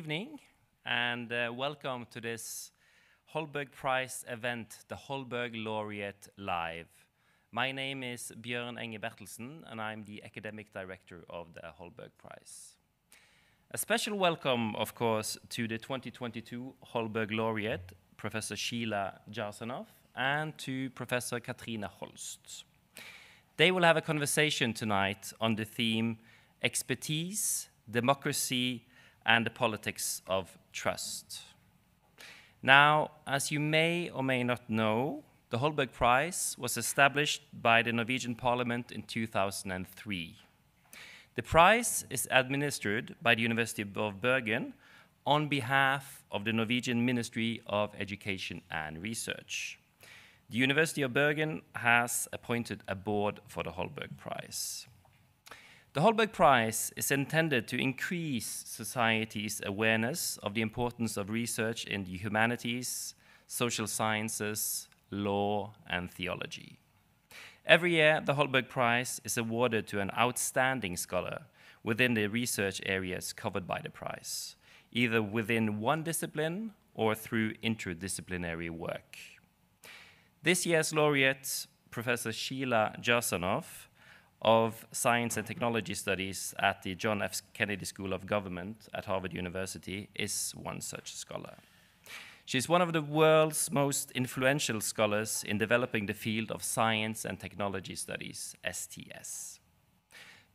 evening, and uh, welcome to this Holberg Prize event, the Holberg Laureate Live. My name is Bjørn Enge Bertelsen, and I'm the academic director of the Holberg Prize. A special welcome, of course, to the 2022 Holberg Laureate, Professor Sheila Jasanoff, and to Professor Cathrine Holst. They will have a conversation tonight on the theme Expertise, Democracy, and the Politics of Trust. Now, as you may or may not know, the Holberg Prize was established by the Norwegian Parliament in 2003. The prize is administered by the University of Bergen on behalf of the Norwegian Ministry of Education and Research. The University of Bergen has appointed a board for the Holberg Prize. The Holberg Prize is intended to increase society's awareness of the importance of research in the humanities, social sciences, law, and theology. Every year, the Holberg Prize is awarded to an outstanding scholar within the research areas covered by the prize, either within one discipline or through interdisciplinary work. This year's laureate, Professor Sheila Jasanoff of Science and Technology Studies at the John F. Kennedy School of Government at Harvard University, is one such scholar. She's one of the world's most influential scholars in developing the field of science and technology studies, STS.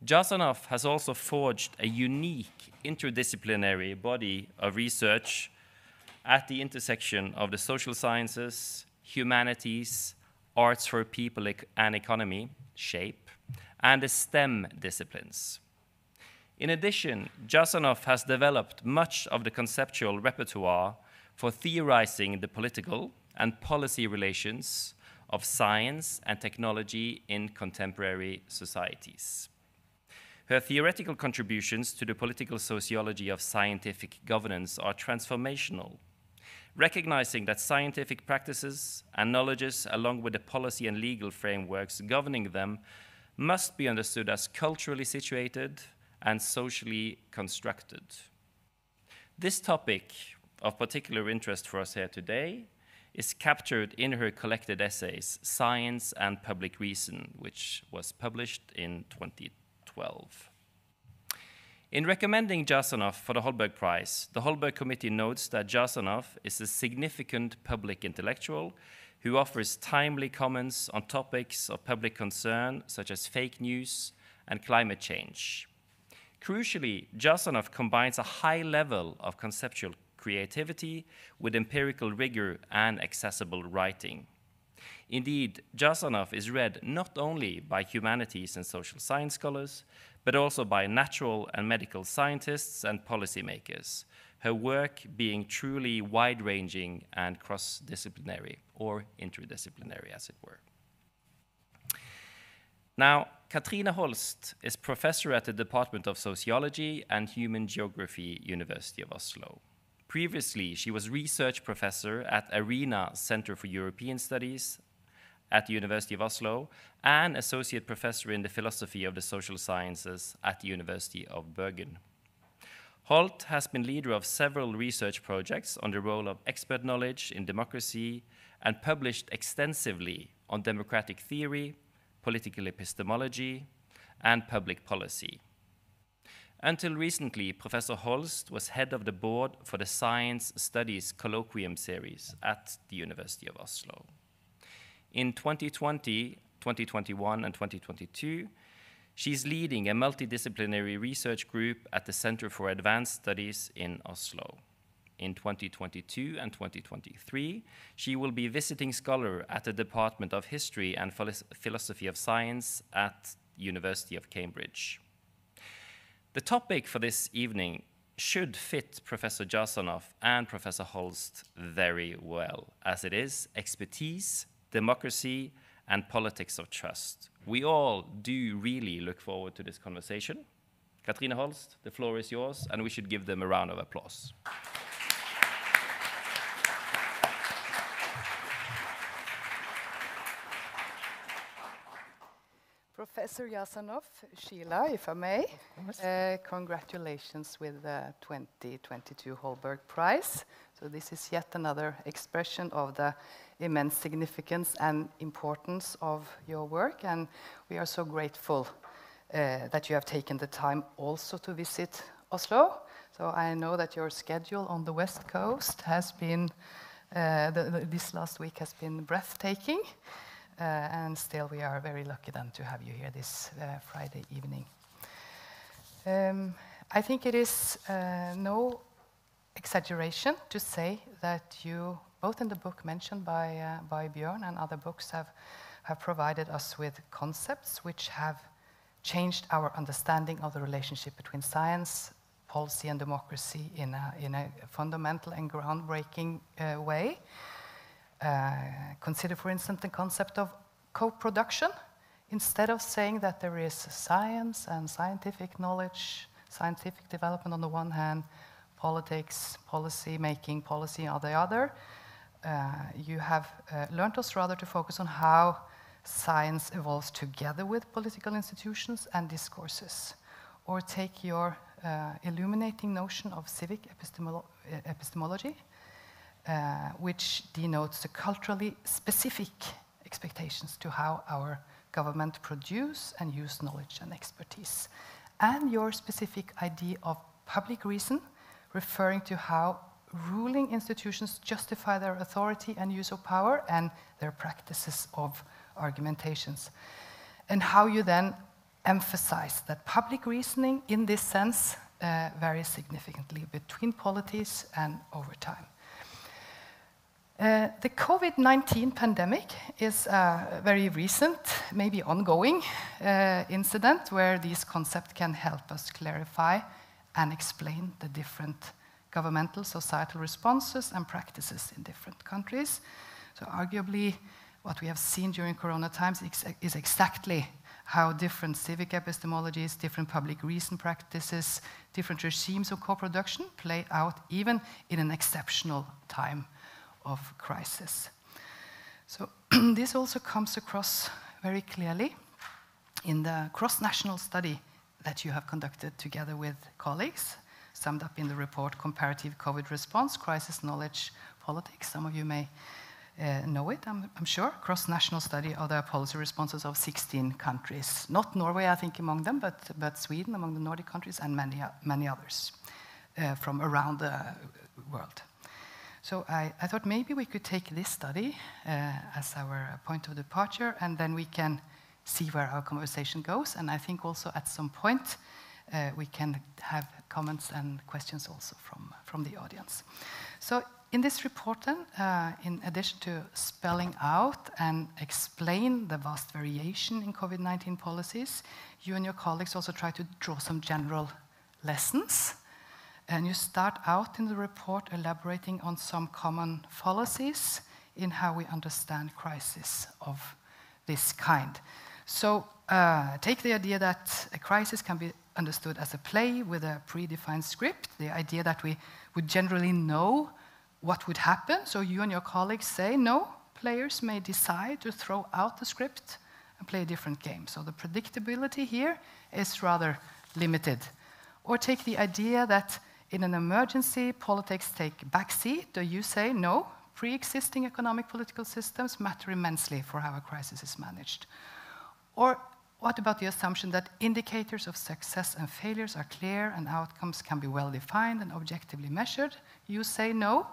Jasanoff has also forged a unique interdisciplinary body of research at the intersection of the social sciences, humanities, arts for people and economy, SHAPE, and the STEM disciplines. In addition, Jasanoff has developed much of the conceptual repertoire for theorizing the political and policy relations of science and technology in contemporary societies. Her theoretical contributions to the political sociology of scientific governance are transformational recognizing that scientific practices and knowledges, along with the policy and legal frameworks governing them, must be understood as culturally situated and socially constructed. This topic of particular interest for us here today is captured in her collected essays, Science and Public Reason, which was published in 2012. In recommending Jasanoff for the Holberg Prize, the Holberg Committee notes that Jasanoff is a significant public intellectual who offers timely comments on topics of public concern, such as fake news and climate change. Crucially, Jasanoff combines a high level of conceptual creativity with empirical rigor and accessible writing. Indeed, Jasanoff is read not only by humanities and social science scholars, but also by natural and medical scientists and policymakers, her work being truly wide ranging and cross disciplinary, or interdisciplinary, as it were. Now, Cathrine Holst is professor at the Department of Sociology and Human Geography, University of Oslo. Previously, she was research professor at ARENA Center for European Studies at the University of Oslo and associate professor in the philosophy of the social sciences at the University of Bergen. Holst has been leader of several research projects on the role of expert knowledge in democracy and published extensively on democratic theory, political epistemology, and public policy. Until recently, Professor Holst was head of the board for the Science Studies Colloquium series at the University of Oslo. In 2020, 2021, and 2022, she's leading a multidisciplinary research group at the Center for Advanced Studies in Oslo. In 2022 and 2023, she will be visiting scholar at the Department of History and Philosophy of Science at University of Cambridge. The topic for this evening should fit Professor Jasanoff and Professor Holst very well, as it is expertise democracy, and politics of trust. We all do really look forward to this conversation. Cathrine Holst, the floor is yours, and we should give them a round of applause. Professor Jasanoff, Sheila, if I may, uh, congratulations with the 2022 Holberg Prize. So this is yet another expression of the immense significance and importance of your work, and we are so grateful uh, that you have taken the time also to visit Oslo. So I know that your schedule on the West Coast has been, uh, the, the, this last week has been breathtaking. Uh, and still, we are very lucky then to have you here this uh, Friday evening. Um, I think it is uh, no exaggeration to say that you, both in the book mentioned by, uh, by Bjørn and other books, have, have provided us with concepts which have changed our understanding of the relationship between science, policy, and democracy in a, in a fundamental and groundbreaking uh, way. Uh, consider, for instance, the concept of co-production. Instead of saying that there is science and scientific knowledge, scientific development on the one hand, politics, policy making, policy on the other, uh, you have uh, learned us rather to focus on how science evolves together with political institutions and discourses. Or take your uh, illuminating notion of civic epistemolo epistemology, uh, which denotes the culturally specific expectations to how our government produce and use knowledge and expertise. And your specific idea of public reason, referring to how ruling institutions justify their authority and use of power and their practices of argumentations. And how you then emphasize that public reasoning, in this sense, uh, varies significantly between polities and over time. Uh, the COVID 19 pandemic is a very recent, maybe ongoing, uh, incident where these concepts can help us clarify and explain the different governmental, societal responses and practices in different countries. So, arguably, what we have seen during Corona times is exactly how different civic epistemologies, different public reason practices, different regimes of co production play out even in an exceptional time of crisis. So this also comes across very clearly in the cross-national study that you have conducted together with colleagues, summed up in the report Comparative COVID Response, Crisis Knowledge Politics. Some of you may uh, know it, I'm, I'm sure. Cross-national study of the policy responses of 16 countries. Not Norway, I think, among them, but, but Sweden among the Nordic countries and many, many others uh, from around the world. So I, I, thought maybe we could take this study uh, as our point of departure, and then we can see where our conversation goes. And I think also at some point uh, we can have comments and questions also from, from the audience. So in this report, then, uh, in addition to spelling out and explain the vast variation in COVID-19 policies, you and your colleagues also try to draw some general lessons and you start out in the report elaborating on some common fallacies in how we understand crisis of this kind. So uh, take the idea that a crisis can be understood as a play with a predefined script, the idea that we would generally know what would happen. So you and your colleagues say, no, players may decide to throw out the script and play a different game. So the predictability here is rather limited. Or take the idea that in an emergency, politics take backseat, or you say, no, pre-existing economic political systems matter immensely for how a crisis is managed. Or what about the assumption that indicators of success and failures are clear and outcomes can be well defined and objectively measured? You say no.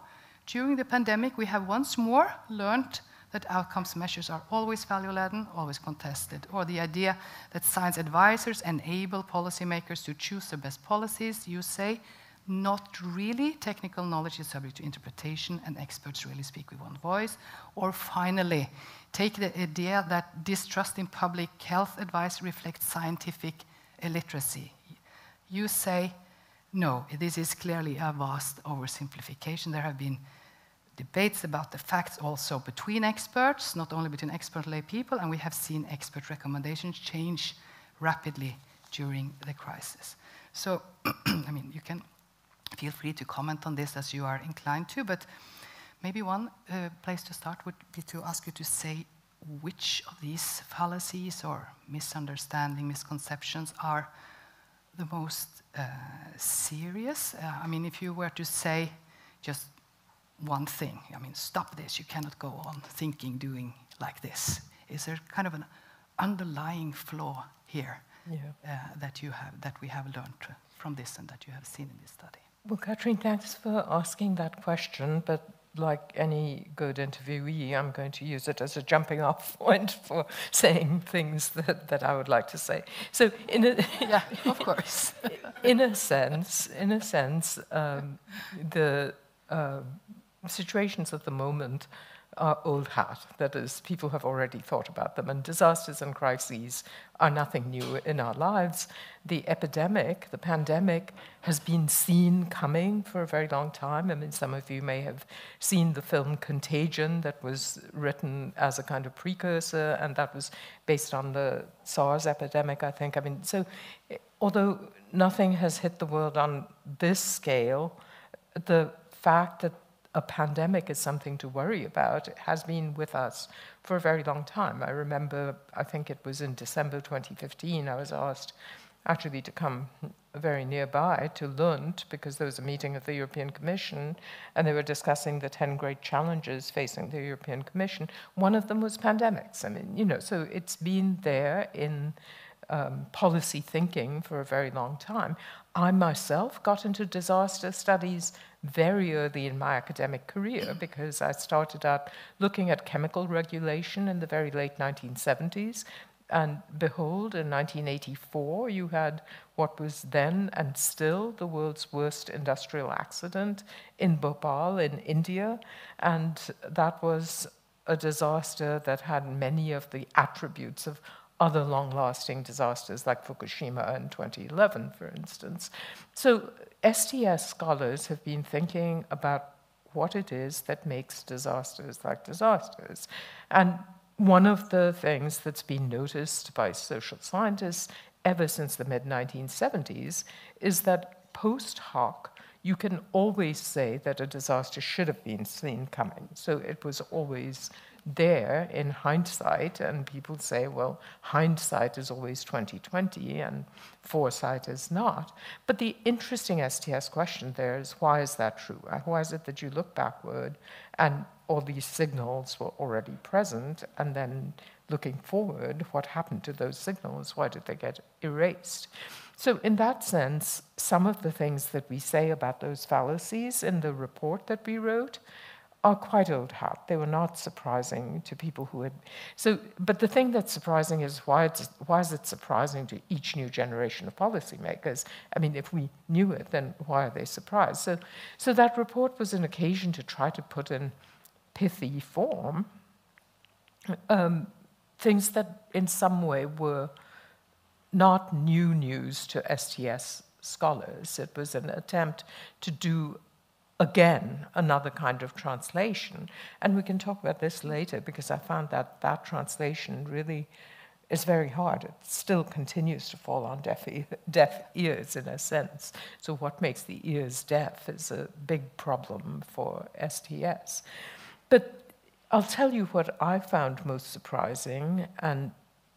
During the pandemic, we have once more learned that outcomes measures are always value-laden, always contested, or the idea that science advisors enable policymakers to choose the best policies, you say not really. Technical knowledge is subject to interpretation, and experts really speak with one voice. Or finally, take the idea that distrust in public health advice reflects scientific illiteracy. You say, no, this is clearly a vast oversimplification. There have been debates about the facts also between experts, not only between expert lay people, and we have seen expert recommendations change rapidly during the crisis. So, I mean, you can Feel free to comment on this as you are inclined to, but maybe one uh, place to start would be to ask you to say which of these fallacies or misunderstanding, misconceptions are the most uh, serious? Uh, I mean, if you were to say just one thing, I mean, stop this, you cannot go on thinking, doing like this. Is there kind of an underlying flaw here yeah. uh, that, you have, that we have learned from this and that you have seen in this study? Well, Cathrine, thanks for asking that question, but like any good interviewee, I'm going to use it as a jumping off point for saying things that, that I would like to say. So, in a, yeah, of course. in a sense, in a sense, um, the uh, situations at the moment are old hat. That is, people have already thought about them, and disasters and crises are nothing new in our lives. The epidemic, the pandemic, has been seen coming for a very long time. I mean, some of you may have seen the film Contagion that was written as a kind of precursor, and that was based on the SARS epidemic, I think. I mean, so although nothing has hit the world on this scale, the fact that a pandemic is something to worry about it has been with us for a very long time. I remember, I think it was in December 2015, I was asked actually to come very nearby to Lund because there was a meeting of the European Commission and they were discussing the 10 great challenges facing the European Commission. One of them was pandemics. I mean, you know, so it's been there in um, policy thinking for a very long time. I myself got into disaster studies very early in my academic career because I started out looking at chemical regulation in the very late 1970s. And behold, in 1984, you had what was then and still the world's worst industrial accident in Bhopal in India. And that was a disaster that had many of the attributes of other long lasting disasters like Fukushima in 2011, for instance. So, STS scholars have been thinking about what it is that makes disasters like disasters. And one of the things that's been noticed by social scientists ever since the mid 1970s is that post hoc, you can always say that a disaster should have been seen coming. So it was always there in hindsight, and people say, well, hindsight is always 2020 and foresight is not. But the interesting STS question there is why is that true? Why is it that you look backward and all these signals were already present, and then looking forward, what happened to those signals? Why did they get erased? So, in that sense, some of the things that we say about those fallacies in the report that we wrote are quite old hat. They were not surprising to people who had. So, but the thing that's surprising is why, it's, why is it surprising to each new generation of policymakers? I mean, if we knew it, then why are they surprised? So, so that report was an occasion to try to put in pithy form um, things that in some way were not new news to STS scholars. It was an attempt to do again another kind of translation. And we can talk about this later because I found that that translation really is very hard. It still continues to fall on deaf, deaf ears in a sense. So, what makes the ears deaf is a big problem for STS. But I'll tell you what I found most surprising, and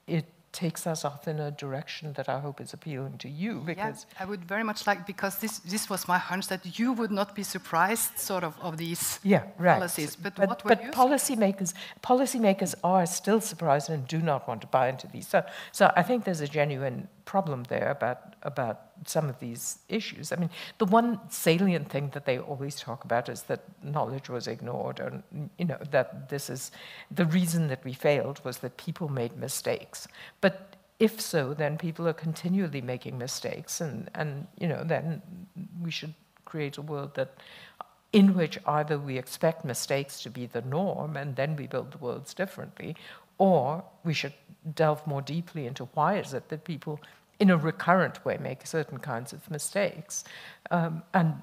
it takes us off in a direction that I hope is appealing to you. Because yeah, I would very much like because this this was my hunch that you would not be surprised, sort of, of these yeah, right. policies. But, but what but you policymakers policymakers are still surprised and do not want to buy into these. So so I think there's a genuine problem there about about some of these issues. I mean, the one salient thing that they always talk about is that knowledge was ignored, and you know that this is the reason that we failed was that people made mistakes. But if so, then people are continually making mistakes, and and you know then we should create a world that. In which either we expect mistakes to be the norm and then we build the worlds differently, or we should delve more deeply into why is it that people in a recurrent way make certain kinds of mistakes. Um, and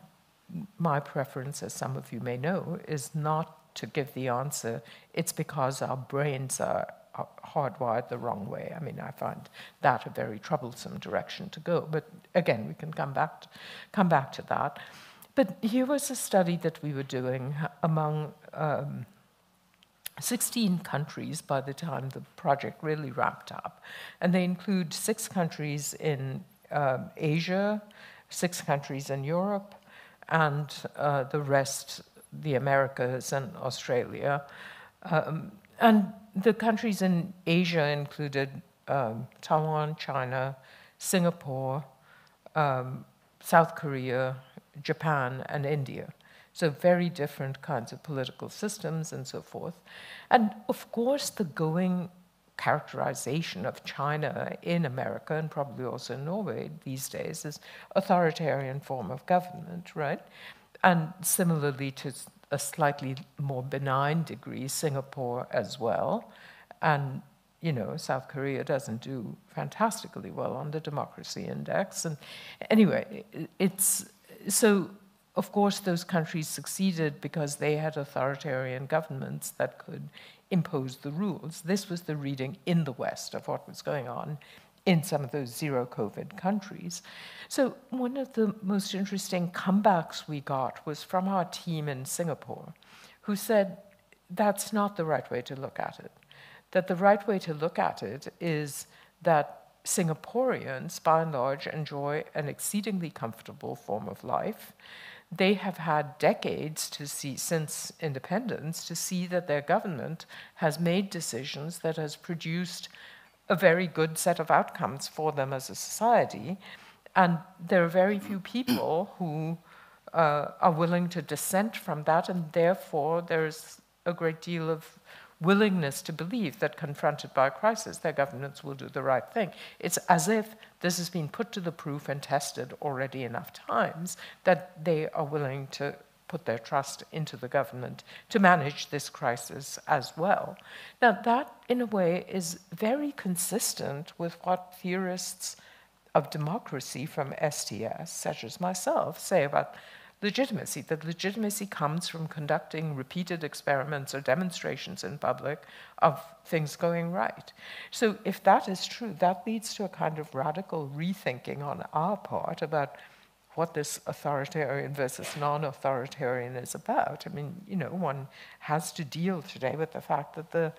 my preference, as some of you may know, is not to give the answer, it's because our brains are, hardwired the wrong way. I mean, I find that a very troublesome direction to go. But again, we can come back to, come back to that. But here was a study that we were doing among um, 16 countries by the time the project really wrapped up. And they include six countries in um, Asia, six countries in Europe, and uh, the rest, the Americas and Australia. Um, and the countries in Asia included um, Taiwan, China, Singapore, um, South Korea, Japan, and India. So, very different kinds of political systems and so forth. And of course, the going characterization of China in America and probably also in Norway these days is authoritarian form of government, right? And similarly to a slightly more benign degree, Singapore as well. And you know, South Korea doesn't do fantastically well on the democracy index. And anyway, it's so of course, those countries succeeded because they had authoritarian governments that could impose the rules. This was the reading in the West of what was going on in some of those zero COVID countries. So, one of the most interesting comebacks we got was from our team in Singapore, who said that's not the right way to look at it. That the right way to look at it is that Singaporeans, by and large, enjoy an exceedingly comfortable form of life they have had decades to see since independence to see that their government has made decisions that has produced a very good set of outcomes for them as a society. And there are very few people who uh, are willing to dissent from that and therefore there's a great deal of willingness to believe that confronted by a crisis, their governments will do the right thing. It's as if this has been put to the proof and tested already enough times that they are willing to put their trust into the government to manage this crisis as well. Now, that, in a way, is very consistent with what theorists of democracy from STS, such as myself, say about legitimacy. That legitimacy comes from conducting repeated experiments or demonstrations in public of things going right. So, if that is true, that leads to a kind of radical rethinking on our part about what this authoritarian versus non authoritarian is about. I mean, you know, one has to deal today with the fact that the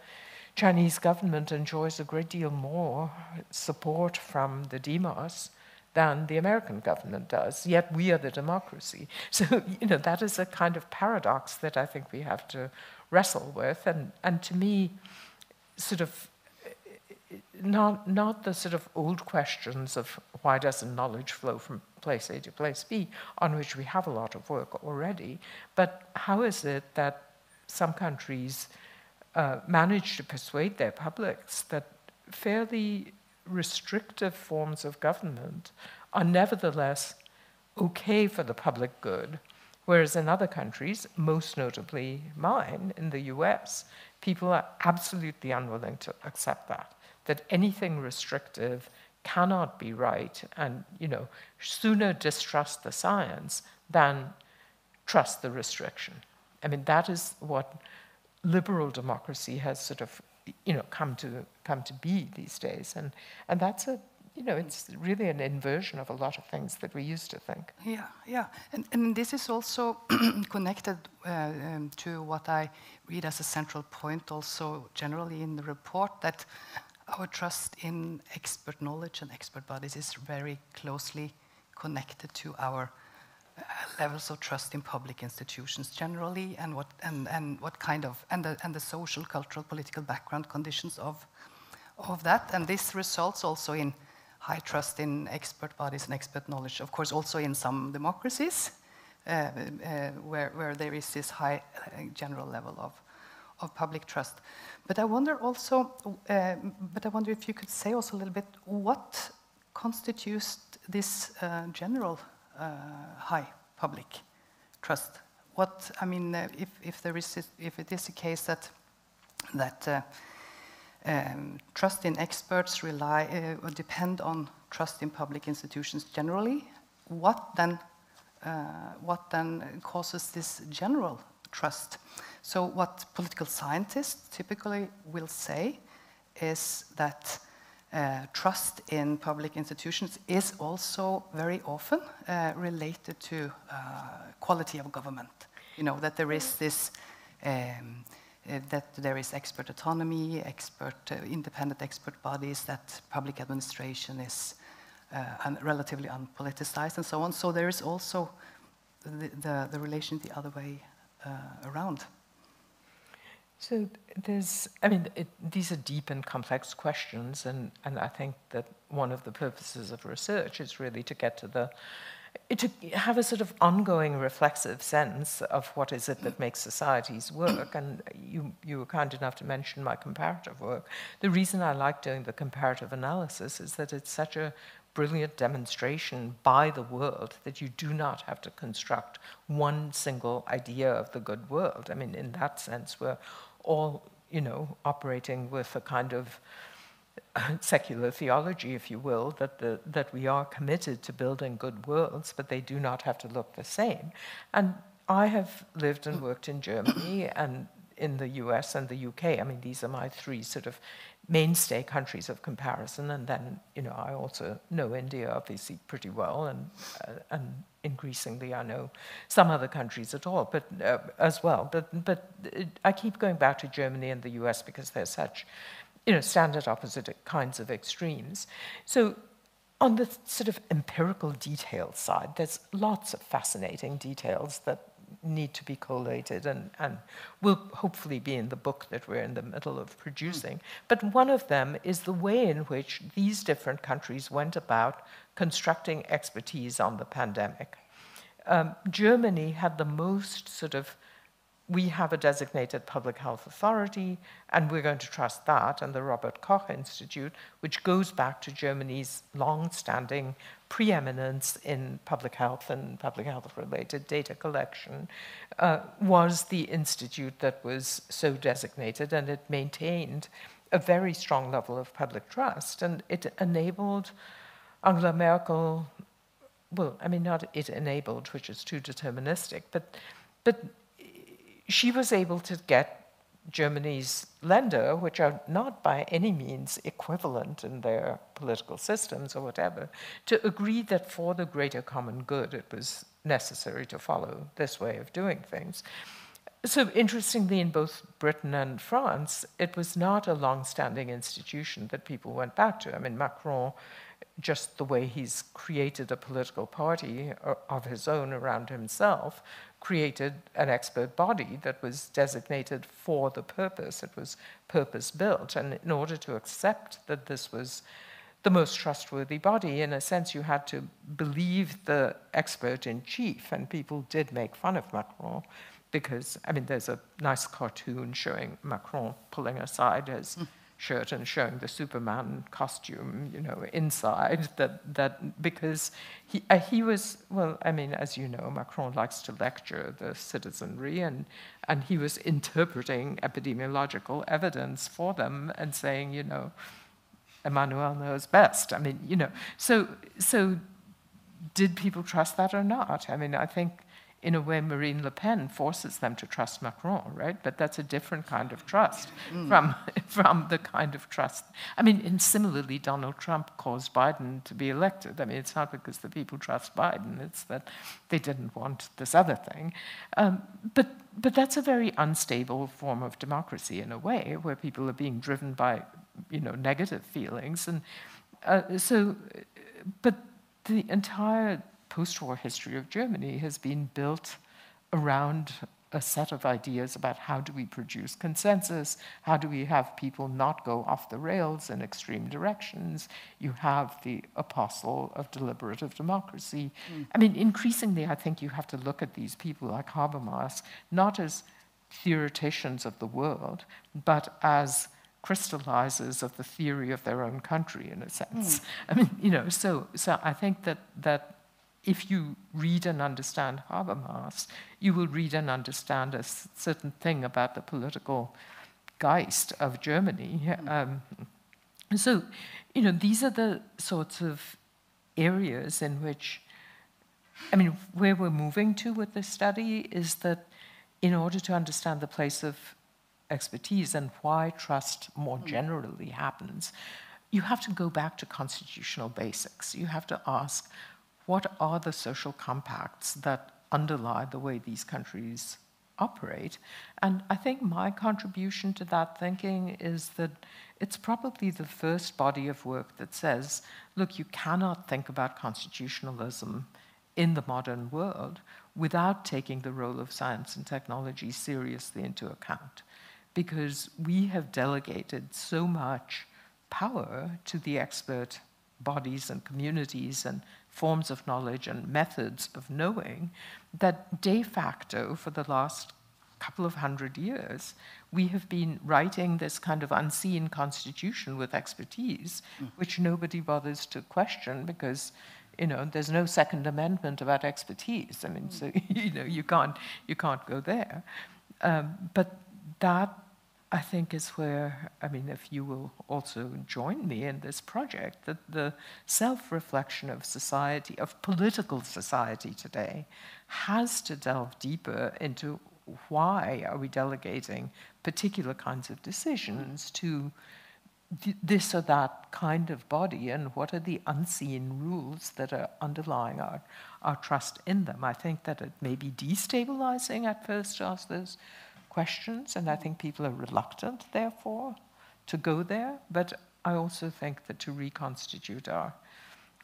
Chinese government enjoys a great deal more support from the demos than the American government does, yet we are the democracy. So, you know, that is a kind of paradox that I think we have to wrestle with. And, and to me, sort of, not, not the sort of old questions of why doesn't knowledge flow from place A to place B, on which we have a lot of work already, but how is it that some countries uh, manage to persuade their publics that fairly restrictive forms of government are nevertheless okay for the public good, whereas in other countries, most notably mine in the US, people are absolutely unwilling to accept that, that anything restrictive cannot be right and, you know, sooner distrust the science than trust the restriction. I mean, that is what liberal democracy has sort of you know, come to come to be these days, and and that's a you know, it's really an inversion of a lot of things that we used to think. Yeah, yeah, and and this is also connected uh, um, to what I read as a central point, also generally in the report that our trust in expert knowledge and expert bodies is very closely connected to our levels of trust in public institutions generally and what, and, and what kind of, and the, and the social, cultural, political background conditions of, of that. And this results also in high trust in expert bodies and expert knowledge, of course, also in some democracies uh, uh, where, where there is this high uh, general level of, of public trust. But I wonder also, uh, but I wonder if you could say also a little bit what constitutes this uh, general high public trust. What I mean, uh, if if there is if it is a case that that uh, um, trust in experts rely or depend on trust in public institutions generally, what then what then causes this general trust? So what political scientists typically will say is that uh, trust in public institutions is also very often uh, related to uh, quality of government. You know, that there is this um, uh, that there is expert autonomy, expert, uh, independent expert bodies, that public administration is un relatively unpoliticized, and so on. So there is also the, the, the relation the other way around. So there's, I mean, it, these are deep and complex questions, and, and I think that one of the purposes of research is really to get to the to have a sort of ongoing reflexive sense of what is it that makes societies work. And you, you were kind enough to mention my comparative work. The reason I like doing the comparative analysis is that it's such a brilliant demonstration by the world that you do not have to construct one single idea of the good world. I mean, in that sense, we're all, you know, operating with a kind of secular theology, if you will, that, the, that we are committed to building good worlds, but they do not have to look the same. And I have lived and worked in Germany and in the US and the UK. I mean, these are my three sort of mainstay countries of comparison. And then, you know, I also know India obviously pretty well, and uh, and increasingly I know some other countries at all, but uh, as well. But but I keep going back to Germany and the US because they're such you know, standard opposite kinds of extremes. So on the sort of empirical detail side, there's lots of fascinating details that need to be collated and, and will hopefully be in the book that we're in the middle of producing. But one of them is the way in which these different countries went about constructing expertise on the pandemic. Um, Germany had the most sort of we have a designated public health authority, and we're going to trust that and the Robert Koch Institute, which goes back to Germany's long standing preeminence in public health and public health related data collection, uh, was the institute that was so designated, and it maintained a very strong level of public trust, and it enabled Angela Merkel. Well, I mean, not it enabled, which is too deterministic, but but she was able to get Germany's Länder, which are not by any means equivalent in their political systems or whatever, to agree that for the greater common good it was necessary to follow this way of doing things. So, interestingly, in both Britain and France, it was not a long standing institution that people went back to. I mean, Macron, just the way he's created a political party uh, of his own around himself, created an expert body that was designated for the purpose. It was purpose built. And in order to accept that this was the most trustworthy body, in a sense, you had to believe the expert in chief. And people did make fun of Macron because, I mean, there's a nice cartoon showing Macron pulling aside his. Mm shirt and showing the Superman costume, you know, inside. That that because he uh, he was well, I mean, as you know, Macron likes to lecture the citizenry, and and he was interpreting epidemiological evidence for them and saying, you know, Emmanuel knows best. I mean, you know, so so did people trust that or not? I mean, I think in a way, Marine Le Pen forces them to trust Macron, right? But that's a different kind of trust mm. from, from the kind of trust. I mean, and similarly, Donald Trump caused Biden to be elected. I mean, it's not because the people trust Biden, it's that they didn't want this other thing. Um, but, but that's a very unstable form of democracy in a way, where people are being driven by, you know, negative feelings. And uh, so, but the entire post-war history of Germany has been built around a set of ideas about how do we produce consensus, how do we have people not go off the rails in extreme directions. You have the apostle of deliberative democracy. Mm. I mean, increasingly, I think you have to look at these people like Habermas not as theoreticians of the world, but as crystallizers of the theory of their own country, in a sense. Mm. I mean, you know, so so I think that that if you read and understand Habermas, you will read and understand a certain thing about the political geist of Germany. Um, so, you know, these are the sorts of areas in which, I mean, where we're moving to with this study is that in order to understand the place of expertise and why trust more hmm. generally happens, you have to go back to constitutional basics. You have to ask, what are the social compacts that underlie the way these countries operate. And I think my contribution to that thinking is that it's probably the first body of work that says, look, you cannot think about constitutionalism in the modern world without taking the role of science and technology seriously into account. Because we have delegated so much power to the expert bodies and communities and forms of knowledge and methods of knowing that de facto for the last couple of hundred years we have been writing this kind of unseen constitution with expertise mm. which nobody bothers to question because you know there's no second amendment about expertise i mean mm. so you know you can't you can't go there um, but that I think is where, I mean, if you will also join me in this project, that the self reflection of society, of political society today, has to delve deeper into why are we delegating particular kinds of decisions to th- this or that kind of body, and what are the unseen rules that are underlying our, our trust in them. I think that it may be destabilizing at first to ask those questions, and I think people are reluctant, therefore, to go there. But I also think that to reconstitute our,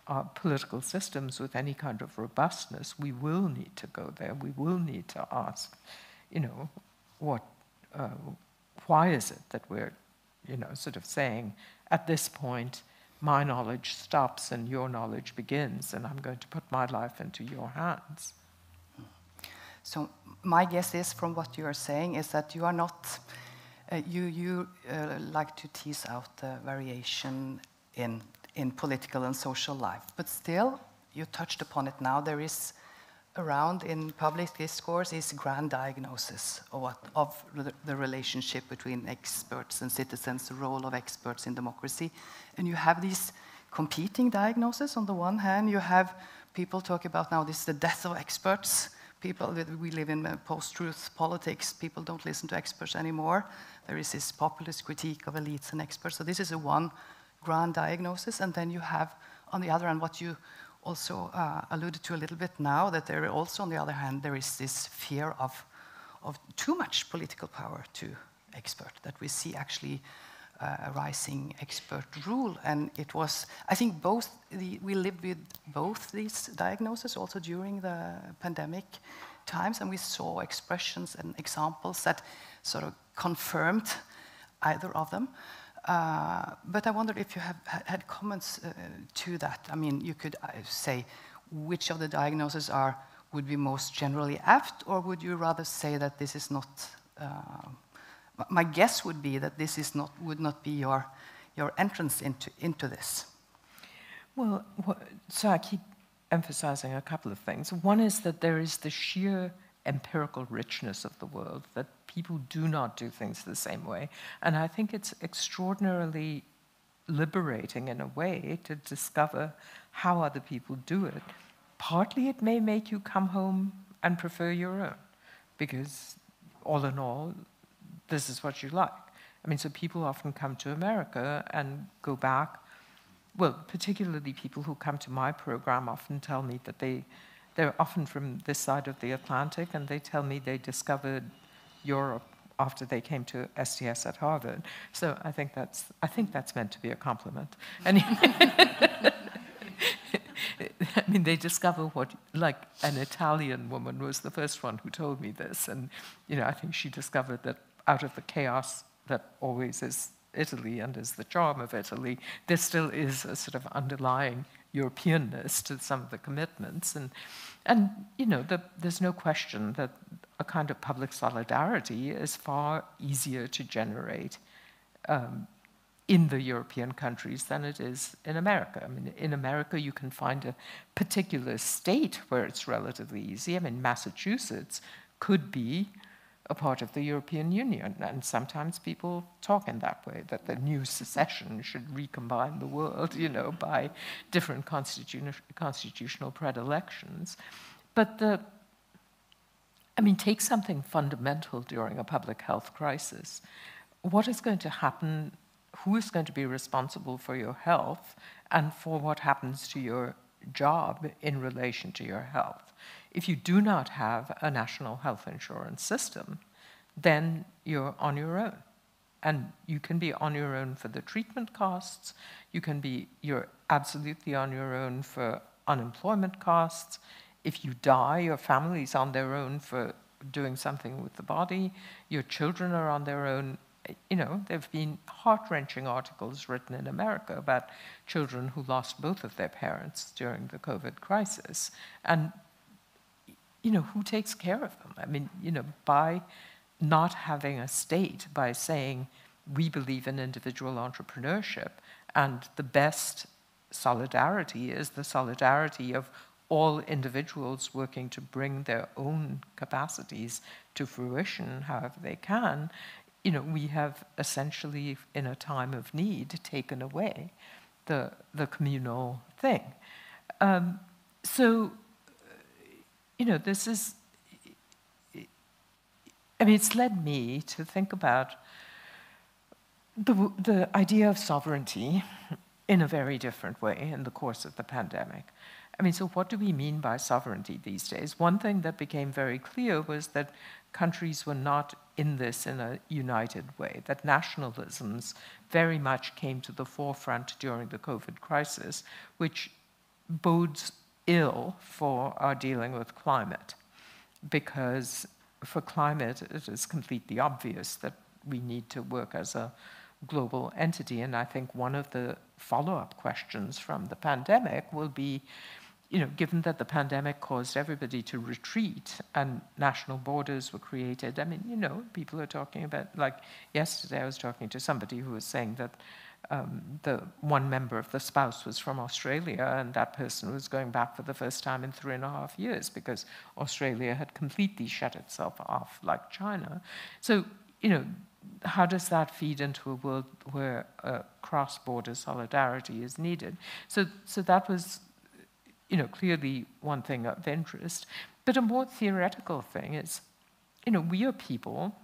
our political systems with any kind of robustness, we will need to go there. We will need to ask, you know, what, uh, why is it that we're, you know, sort of saying at this point, my knowledge stops and your knowledge begins, and I'm going to put my life into your hands. So my guess is, from what you are saying, is that you are not, uh, you, you uh, like to tease out the variation in, in political and social life. But still, you touched upon it now, there is around in public discourse is grand diagnosis of, what, of the relationship between experts and citizens, the role of experts in democracy. And you have these competing diagnoses. On the one hand, you have people talk about now this is the death of experts people we live in post-truth politics people don't listen to experts anymore. There is this populist critique of elites and experts. So this is a one grand diagnosis. And then you have on the other hand what you also uh, alluded to a little bit now that there also on the other hand there is this fear of of too much political power to expert that we see actually uh, a rising expert rule. And it was, I think, both the, we lived with both these diagnoses also during the pandemic times, and we saw expressions and examples that sort of confirmed either of them. Uh, but I wonder if you have had comments uh, to that. I mean, you could uh, say which of the diagnoses are would be most generally apt, or would you rather say that this is not uh, my guess would be that this is not, would not be your, your entrance into, into this. Well, so I keep emphasizing a couple of things. One is that there is the sheer empirical richness of the world, that people do not do things the same way. And I think it's extraordinarily liberating in a way to discover how other people do it. Partly it may make you come home and prefer your own, because all in all, this is what you like. I mean, so people often come to America and go back. Well, particularly people who come to my program often tell me that they, they're often from this side of the Atlantic, and they tell me they discovered Europe after they came to STS at Harvard. So I think that's, I think that's meant to be a compliment. I mean, they discover what, like an Italian woman was the first one who told me this, and you know, I think she discovered that out of the chaos that always is Italy and is the charm of Italy, there still is a sort of underlying Europeanness to some of the commitments. And, and you know, the, there's no question that a kind of public solidarity is far easier to generate um, in the European countries than it is in America. I mean, in America, you can find a particular state where it's relatively easy. I mean, Massachusetts could be a part of the European Union. And sometimes people talk in that way, that the new secession should recombine the world, you know, by different constitu- constitutional predilections. But the, I mean, take something fundamental during a public health crisis. What is going to happen? Who is going to be responsible for your health and for what happens to your job in relation to your health. If you do not have a national health insurance system, then you're on your own. And you can be on your own for the treatment costs, you can be, you're absolutely on your own for unemployment costs. If you die, your family's on their own for doing something with the body, your children are on their own. You know, there have been heart wrenching articles written in America about children who lost both of their parents during the COVID crisis. And, you know, who takes care of them? I mean, you know, by not having a state, by saying we believe in individual entrepreneurship, and the best solidarity is the solidarity of all individuals working to bring their own capacities to fruition however they can, you know, we have essentially, in a time of need, taken away the, the communal thing. Um, so, you know, this is, I mean, it's led me to think about the, the idea of sovereignty in a very different way in the course of the pandemic. I mean, so what do we mean by sovereignty these days? One thing that became very clear was that countries were not in this in a united way, that nationalisms very much came to the forefront during the COVID crisis, which bodes ill for our dealing with climate. Because for climate, it is completely obvious that we need to work as a global entity. And I think one of the follow up questions from the pandemic will be you know, given that the pandemic caused everybody to retreat and national borders were created, I mean, you know, people are talking about, like yesterday I was talking to somebody who was saying that um, the one member of the spouse was from Australia and that person was going back for the first time in three and a half years because Australia had completely shut itself off like China. So, you know, how does that feed into a world where uh, cross-border solidarity is needed? So, so that was, you know, clearly one thing of interest. But a more theoretical thing is, you know, we are people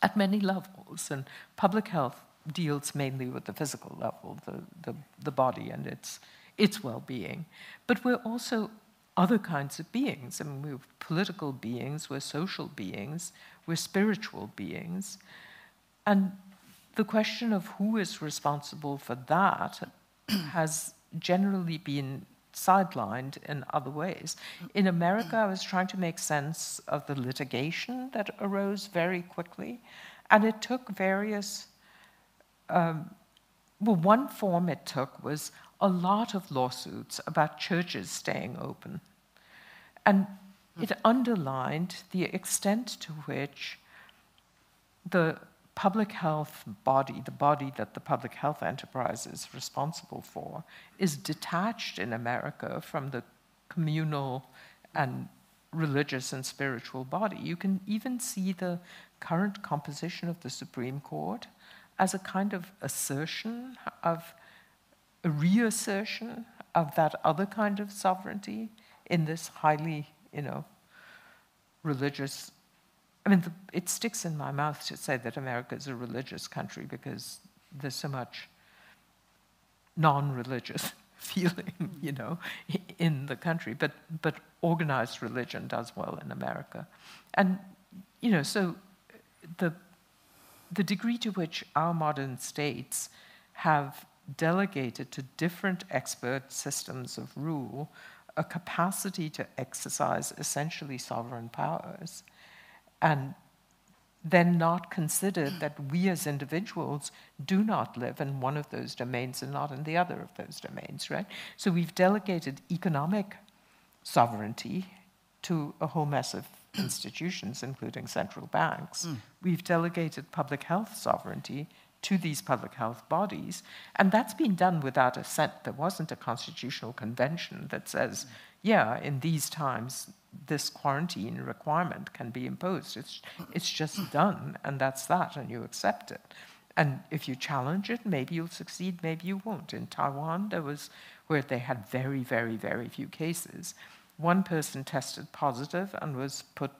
at many levels, and public health deals mainly with the physical level, the, the, the body and its, its well-being. But we're also other kinds of beings. I mean, we're political beings, we're social beings, we're spiritual beings. And the question of who is responsible for that has generally been sidelined in other ways. In America, I was trying to make sense of the litigation that arose very quickly, and it took various. Um, well, one form it took was a lot of lawsuits about churches staying open. And it underlined the extent to which the public health body, the body that the public health enterprise is responsible for, is detached in America from the communal and religious and spiritual body. You can even see the current composition of the Supreme Court as a kind of assertion of a reassertion of that other kind of sovereignty in this highly, you know, religious. I mean, the, it sticks in my mouth to say that America is a religious country because there's so much non-religious feeling, you know, in the country. But but organized religion does well in America, and you know, so the the degree to which our modern states have delegated to different expert systems of rule a capacity to exercise essentially sovereign powers, and then not considered that we as individuals do not live in one of those domains and not in the other of those domains, right? So we've delegated economic sovereignty to a whole mess of institutions, including central banks. Mm. We've delegated public health sovereignty to these public health bodies. And that's been done without assent. There wasn't a constitutional convention that says, yeah, in these times, this quarantine requirement can be imposed. It's, it's just done, and that's that, and you accept it. And if you challenge it, maybe you'll succeed, maybe you won't. In Taiwan, there was where they had very, very, very few cases. One person tested positive and was put,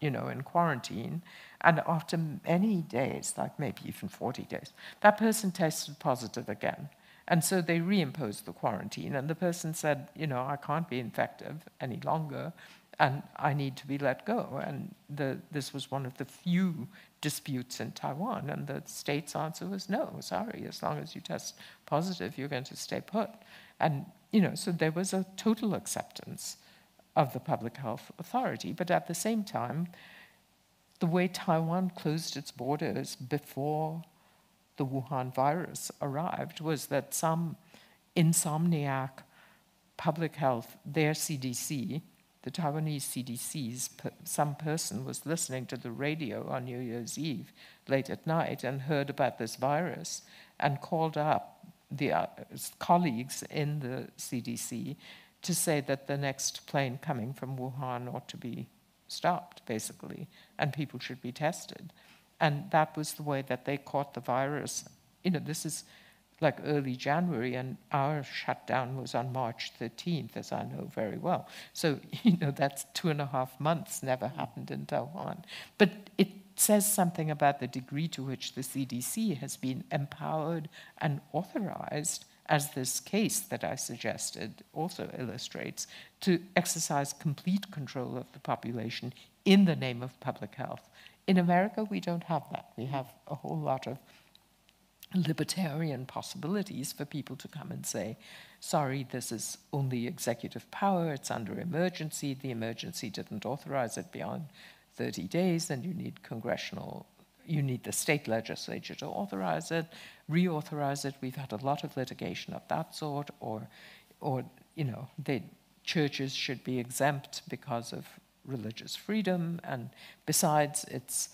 you know, in quarantine, and after many days, like maybe even 40 days, that person tested positive again. And so they reimposed the quarantine, and the person said, you know, I can't be infective any longer, and I need to be let go. And the, this was one of the few disputes in Taiwan, and the state's answer was no, sorry, as long as you test positive, you're going to stay put. And, you know, so there was a total acceptance of the public health authority. But at the same time, the way Taiwan closed its borders before the Wuhan virus arrived was that some insomniac public health, their CDC, the Taiwanese CDC's, some person was listening to the radio on New Year's Eve late at night and heard about this virus and called up the uh, colleagues in the CDC to say that the next plane coming from Wuhan ought to be stopped, basically, and people should be tested. And that was the way that they caught the virus. You know, this is like early January, and our shutdown was on March 13th, as I know very well. So, you know, that's two and a half months never happened in Taiwan. But it says something about the degree to which the CDC has been empowered and authorized, as this case that I suggested also illustrates, to exercise complete control of the population in the name of public health. In America, we don't have that. We have a whole lot of libertarian possibilities for people to come and say, sorry, this is only executive power, it's under emergency, the emergency didn't authorize it beyond 30 days, and you need congressional, you need the state legislature to authorize it, reauthorize it. We've had a lot of litigation of that sort, or, or you know, the churches should be exempt because of religious freedom, and besides, it's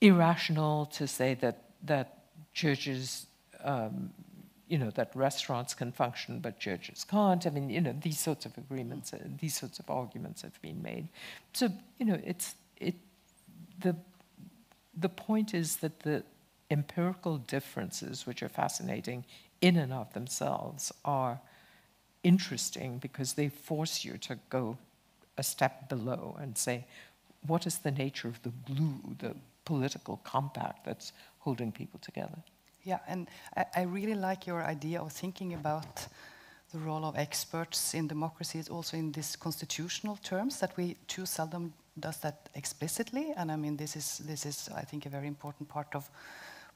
irrational to say that that churches, um, you know, that restaurants can function but churches can't. I mean, you know, these sorts of agreements, uh, these sorts of arguments have been made. So, you know, it's it the the point is that the empirical differences, which are fascinating in and of themselves, are interesting because they force you to go a step below and say, what is the nature of the glue, the political compact that's holding people together? Yeah, and I, I really like your idea of thinking about the role of experts in democracies also in these constitutional terms that we too seldom does that explicitly and i mean this is this is i think a very important part of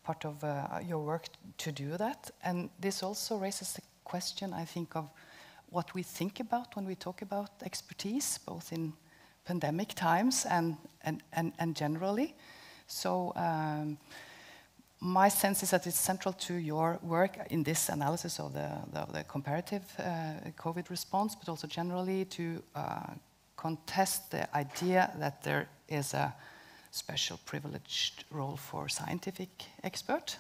part of uh, your work to do that. And this also raises the question i think of what we think about when we talk about expertise both in pandemic times and and and, and generally. So um, my sense is that it's central to your work in this analysis of the, the, the comparative uh, COVID response, but also generally to uh, contest the idea that there is a special privileged role for scientific experts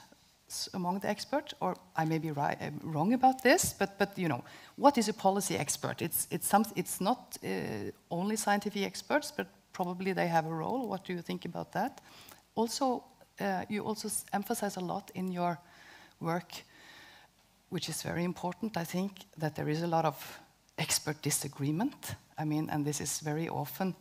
among the experts, or I may be right, uh, wrong about this, but, but you know, what is a policy expert? It's, it's, some, it's not uh, only scientific experts, but probably they have a role. What do you think about that? Also, uh, you also emphasize a lot in your work, which is very important, I think, that there is a lot of expert disagreement. I mean, and this is very often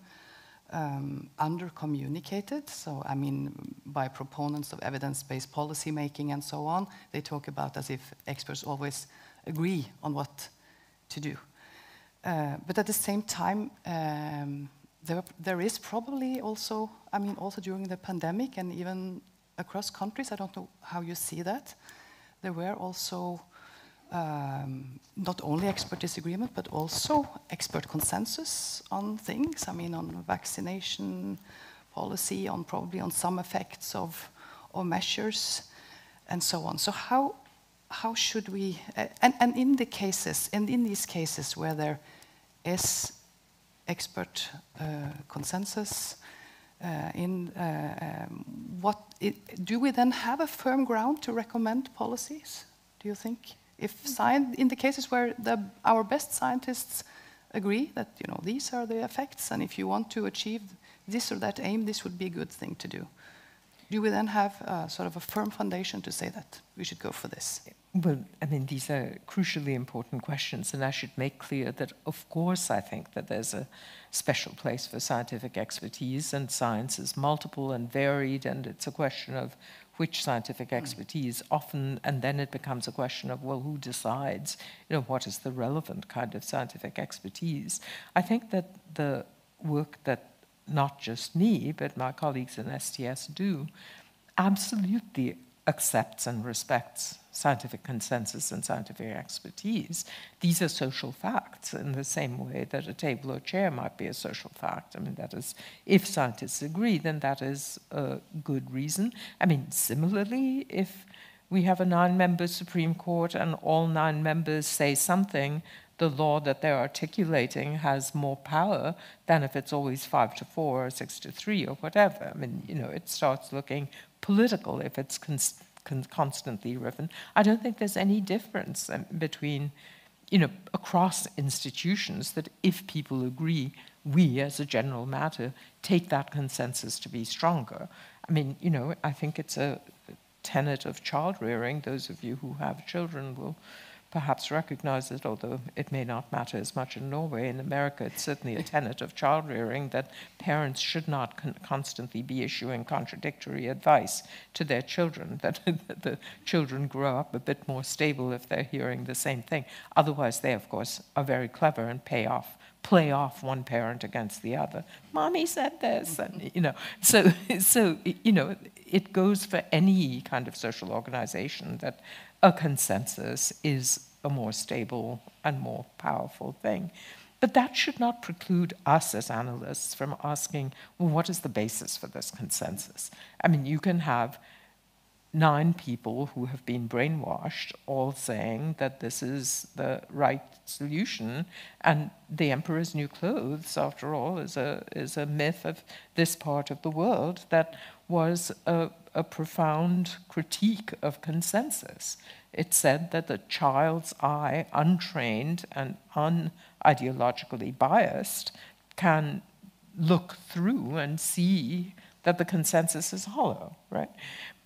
um, under-communicated. So, I mean, by proponents of evidence-based policy making and so on, they talk about as if experts always agree on what to do. Uh, but at the same time, um, there, there is probably also, I mean, also during the pandemic and even across countries, I don't know how you see that, there were also um, not only expert disagreement, but also expert consensus on things. I mean, on vaccination policy, on probably on some effects of, of measures, and so on. So how how should we? Uh, and, and in the cases, and in these cases where there is expert uh, consensus uh, in uh, um, what it, do we then have a firm ground to recommend policies? Do you think? If science, in the cases where the, our best scientists agree that you know these are the effects, and if you want to achieve this or that aim, this would be a good thing to do. do we then have uh, sort of a firm foundation to say that we should go for this? Well, I mean, these are crucially important questions, and I should make clear that, of course, I think that there's a special place for scientific expertise, and science is multiple and varied, and it's a question of which scientific hmm. expertise often, and then it becomes a question of, well, who decides, you know, what is the relevant kind of scientific expertise? I think that the work that not just me, but my colleagues in STS do, absolutely accepts and respects scientific consensus and scientific expertise. These are social facts in the same way that a table or chair might be a social fact. I mean, that is, if scientists agree, then that is a good reason. I mean, similarly, if we have a nine member Supreme Court and all nine members say something, the law that they're articulating has more power than if it's always five to four or six to three or whatever. I mean, you know, it starts looking political if it's con constantly driven. I don't think there's any difference um, between, you know, across institutions that if people agree, we as a general matter take that consensus to be stronger. I mean, you know, I think it's a tenet of child rearing. Those of you who have children will perhaps recognize it, although it may not matter as much in Norway. In America, it's certainly a tenet of child rearing that parents should not con constantly be issuing contradictory advice to their children, that the children grow up a bit more stable if they're hearing the same thing. Otherwise, they, of course, are very clever and pay off play off one parent against the other. Mommy said this, mm-hmm. and you know. So, so you know, it goes for any kind of social organization that a consensus is a more stable and more powerful thing. But that should not preclude us as analysts from asking, well, what is the basis for this consensus? I mean, you can have nine people who have been brainwashed all saying that this is the right solution and the emperor's new clothes after all is a is a myth of this part of the world that was a, a profound critique of consensus. It said that the child's eye untrained and unideologically biased can look through and see that the consensus is hollow right?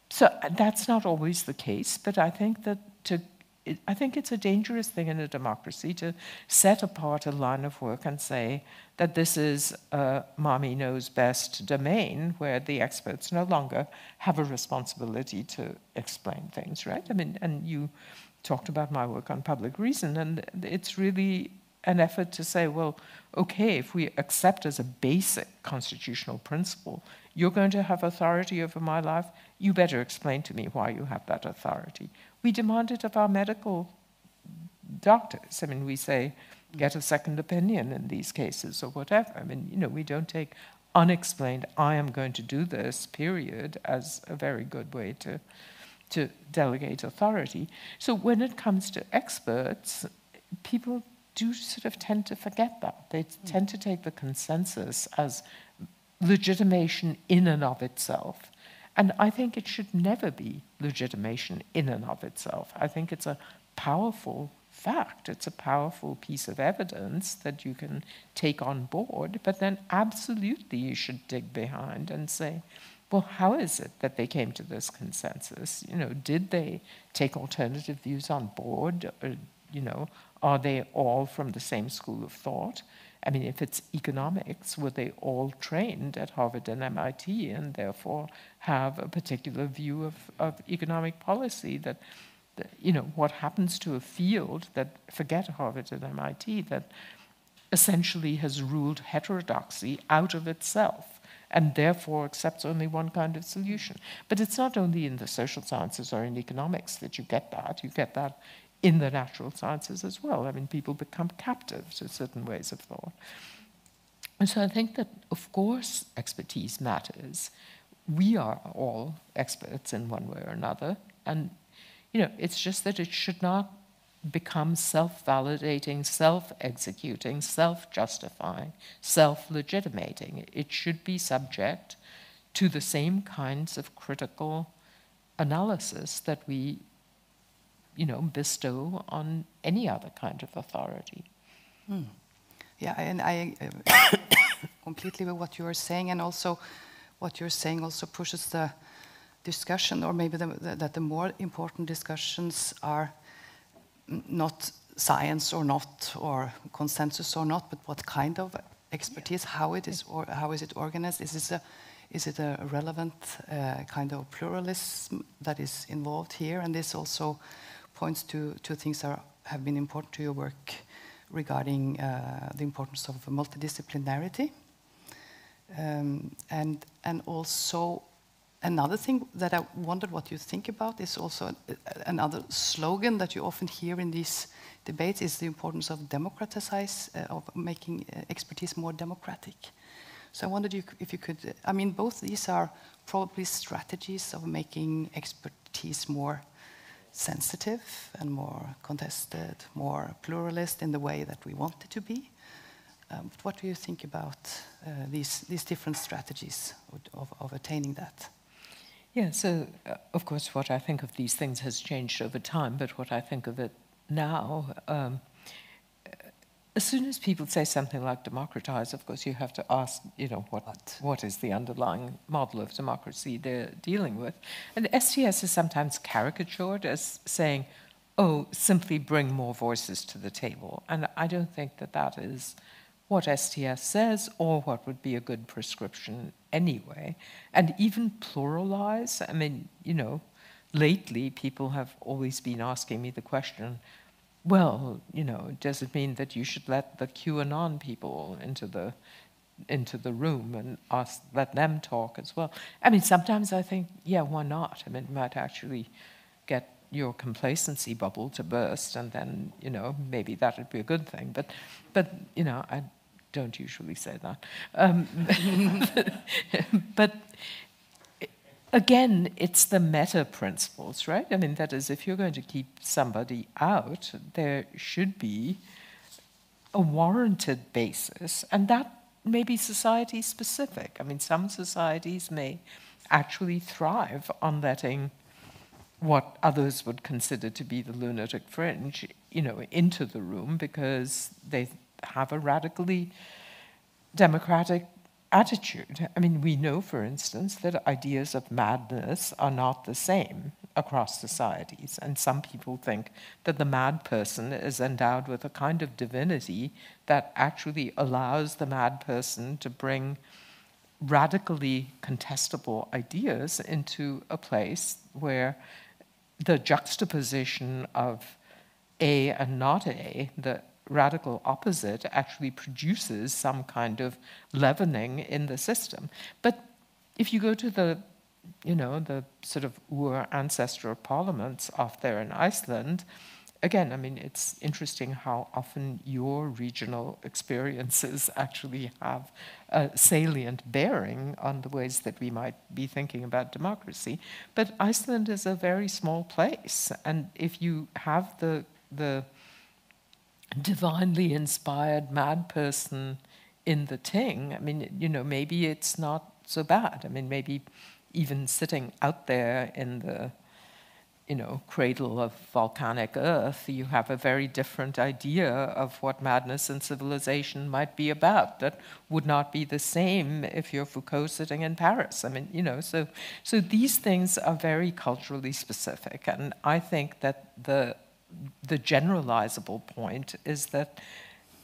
So uh, that's not always the case, but I think that to I think it's a dangerous thing in a democracy to set apart a line of work and say that this is a mommy knows best domain where the experts no longer have a responsibility to explain things, right? I mean, and you talked about my work on public reason, and it's really an effort to say, well, okay, if we accept as a basic constitutional principle, you're going to have authority over my life, you better explain to me why you have that authority. We demand it of our medical doctors. I mean, we say, get a second opinion in these cases or whatever. I mean, you know, we don't take unexplained, I am going to do this, period, as a very good way to, to delegate authority. So when it comes to experts, people do sort of tend to forget that. They tend to take the consensus as legitimation in and of itself. And I think it should never be legitimation in and of itself. I think it's a powerful fact, it's a powerful piece of evidence that you can take on board, but then absolutely you should dig behind and say, well, how is it that they came to this consensus? You know, did they take alternative views on board? Or, you know, are they all from the same school of thought? I mean, if it's economics, were they all trained at Harvard and MIT and therefore have a particular view of, of economic policy that, that, you know, what happens to a field that, forget Harvard and MIT, that essentially has ruled heterodoxy out of itself and therefore accepts only one kind of solution. But it's not only in the social sciences or in economics that you get that. You get that in the natural sciences as well. I mean, people become captive to certain ways of thought. And so I think that, of course, expertise matters. We are all experts in one way or another. And, you know, it's just that it should not become self validating, self executing, self justifying, self legitimating. It should be subject to the same kinds of critical analysis that we you know, bestow on any other kind of authority. Hmm. Yeah, and I uh, completely with what you are saying, and also what you're saying also pushes the discussion, or maybe the, the, that the more important discussions are not science or not, or consensus or not, but what kind of expertise, how it is, or how is it organized? Is this a is it a relevant uh, kind of pluralism that is involved here? And this also points to, to things that have been important to your work regarding uh, the importance of multidisciplinarity. Um, and, and also another thing that I wondered what you think about is also another slogan that you often hear in these debates is the importance of democratize, uh, of making uh, expertise more democratic. So I wondered if you could, I mean, both these are probably strategies of making expertise more sensitive and more contested, more pluralist in the way that we want it to be. Um, what do you think about uh, these, these different strategies of, of attaining that? Yeah, so uh, of course, what I think of these things has changed over time, but what I think of it now, um, as soon as people say something like democratize, of course, you have to ask, you know, what, what is the underlying model of democracy they're dealing with? And STS is sometimes caricatured as saying, oh, simply bring more voices to the table. And I don't think that that is what STS says or what would be a good prescription anyway. And even pluralize, I mean, you know, lately people have always been asking me the question, well, you know, does it mean that you should let the QAnon people into the into the room and ask let them talk as well? I mean, sometimes I think, yeah, why not? I mean, it might actually get your complacency bubble to burst, and then you know maybe that would be a good thing. But, but you know, I don't usually say that. Um, but again, it's the meta principles, right? I mean, that is, if you're going to keep somebody out, there should be a warranted basis, and that may be society specific. I mean, some societies may actually thrive on letting what others would consider to be the lunatic fringe, you know, into the room because they have a radically democratic attitude. I mean, we know, for instance, that ideas of madness are not the same across societies. And some people think that the mad person is endowed with a kind of divinity that actually allows the mad person to bring radically contestable ideas into a place where the juxtaposition of A and not A, the radical opposite actually produces some kind of leavening in the system. But if you go to the, you know, the sort of Ur ancestral parliaments off there in Iceland, again, I mean, it's interesting how often your regional experiences actually have a salient bearing on the ways that we might be thinking about democracy. But Iceland is a very small place, and if you have the the divinely inspired mad person in the ting, I mean, you know, maybe it's not so bad. I mean, maybe even sitting out there in the, you know, cradle of volcanic earth, you have a very different idea of what madness and civilization might be about. That would not be the same if you're Foucault sitting in Paris. I mean, you know, so so these things are very culturally specific, and I think that the the generalizable point is that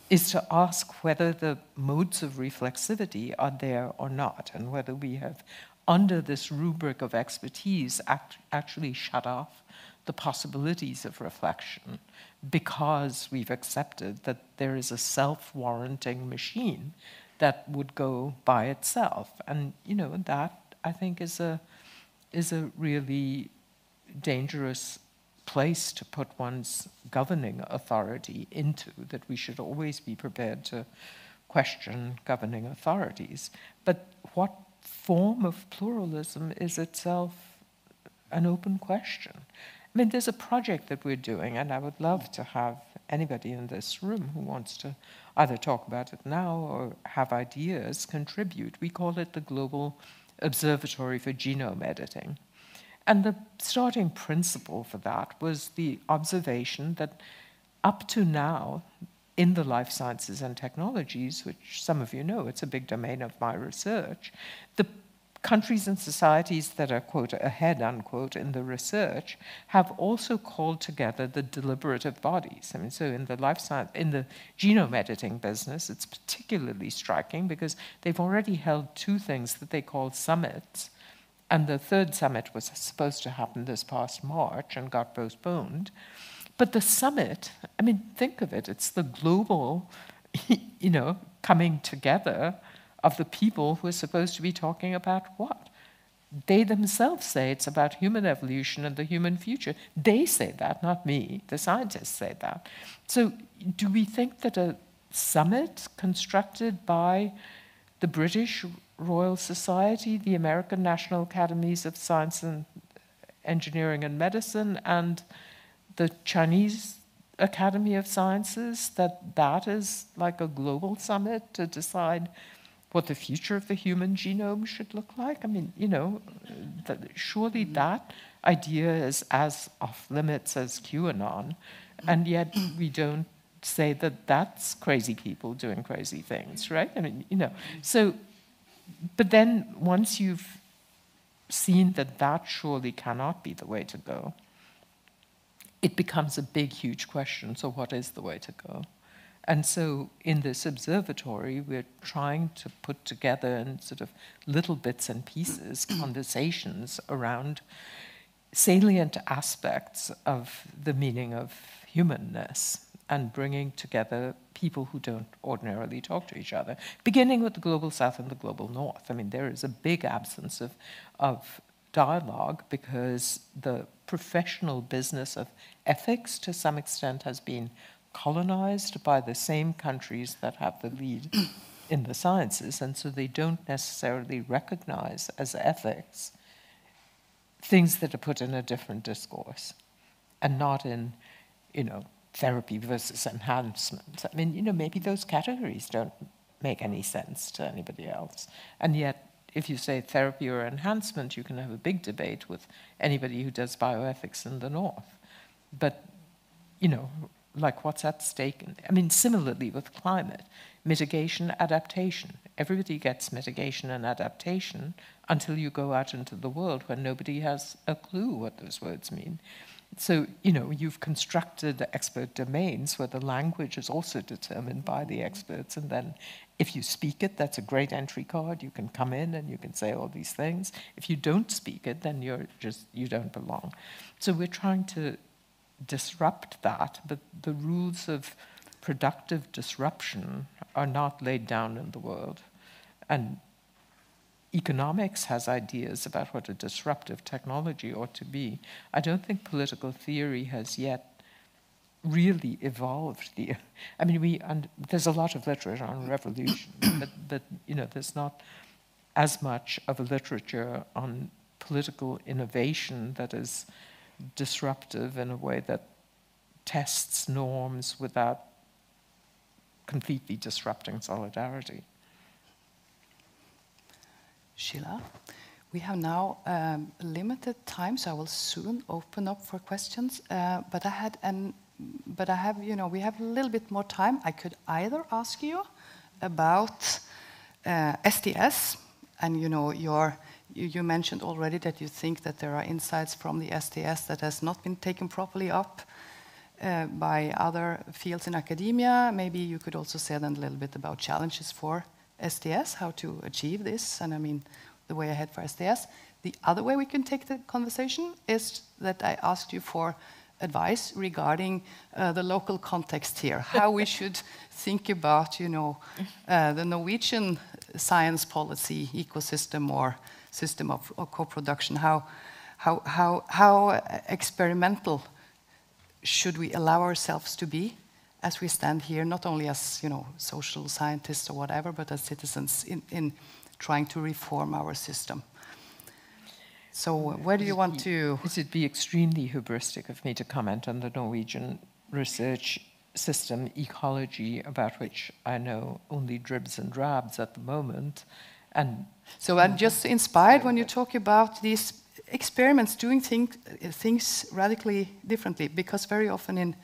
is to ask whether the modes of reflexivity are there or not, and whether we have, under this rubric of expertise, act, actually shut off the possibilities of reflection because we've accepted that there is a self warranting machine that would go by itself. And, you know, that I think is a, is a really dangerous place to put one's governing authority into, that we should always be prepared to question governing authorities. But what form of pluralism is itself an open question? I mean, there's a project that we're doing, and I would love to have anybody in this room who wants to either talk about it now or have ideas contribute. We call it the Global Observatory for Genome Editing. And the starting principle for that was the observation that up to now, in the life sciences and technologies, which some of you know, it's a big domain of my research, the countries and societies that are, quote, ahead, unquote, in the research have also called together the deliberative bodies. I mean, so in the life science, in the genome editing business, it's particularly striking because they've already held two things that they call summits. And the third summit was supposed to happen this past March and got postponed. But the summit, I mean, think of it, it's the global, you know, coming together of the people who are supposed to be talking about what? They themselves say it's about human evolution and the human future. They say that, not me. The scientists say that. So, do we think that a summit constructed by the British Royal Society, the American National Academies of Science and Engineering and Medicine, and the Chinese Academy of Sciences, that that is like a global summit to decide what the future of the human genome should look like? I mean, you know, that surely mm-hmm. that idea is as off limits as QAnon, and yet we don't say that that's crazy people doing crazy things, right? I mean, you know, so, but then once you've seen that that surely cannot be the way to go, it becomes a big, huge question. So, what is the way to go? And so in this observatory, we're trying to put together in sort of little bits and pieces conversations around salient aspects of the meaning of humanness and bringing together people who don't ordinarily talk to each other, beginning with the global south and the global north. I mean, there is a big absence of, of dialogue because the professional business of ethics, to some extent, has been colonized by the same countries that have the lead in the sciences, and so they don't necessarily recognize as ethics things that are put in a different discourse and not in, you know, therapy versus enhancement. I mean, you know, maybe those categories don't make any sense to anybody else. And yet, if you say therapy or enhancement, you can have a big debate with anybody who does bioethics in the North. But, you know, like what's at stake. I mean, similarly with climate, mitigation, adaptation. Everybody gets mitigation and adaptation until you go out into the world where nobody has a clue what those words mean. So, you know, you've constructed expert domains where the language is also determined by the mm-hmm. experts. And then if you speak it, that's a great entry card. You can come in and you can say all these things. If you don't speak it, then you're just, you don't belong. So we're trying to disrupt that, but the rules of productive disruption are not laid down in the world. And economics has ideas about what a disruptive technology ought to be. I don't think political theory has yet really evolved the i mean we and there's a lot of literature on revolution but, but you know there's not as much of a literature on political innovation that is disruptive in a way that tests norms without completely disrupting solidarity. Sheila, we have now um, limited time, so I will soon open up for questions. Uh, but I had an, but I have, you know, we have a little bit more time. I could either ask you about uh, STS and you know your you, you, mentioned already that you think that there are insights from the STS that has not been taken properly up uh, by other fields in academia. Maybe you could also say then a little bit about challenges for STS, how to achieve this, and I mean the way ahead for STS. The other way we can take the conversation is that I asked you for advice regarding uh, the local context here, how we should think about, you know, uh, the Norwegian science policy ecosystem or system of, of co-production, how, how, how, how experimental should we allow ourselves to be as we stand here, not only as you know, social scientists or whatever, but as citizens in, in trying to reform our system. So where do you want to... It would be extremely hubristic of me to comment on the Norwegian research system ecology, about which I know only dribs and drabs at the moment. And so I'm just inspired when you talk about these experiments, doing think, things radically differently, because very often in,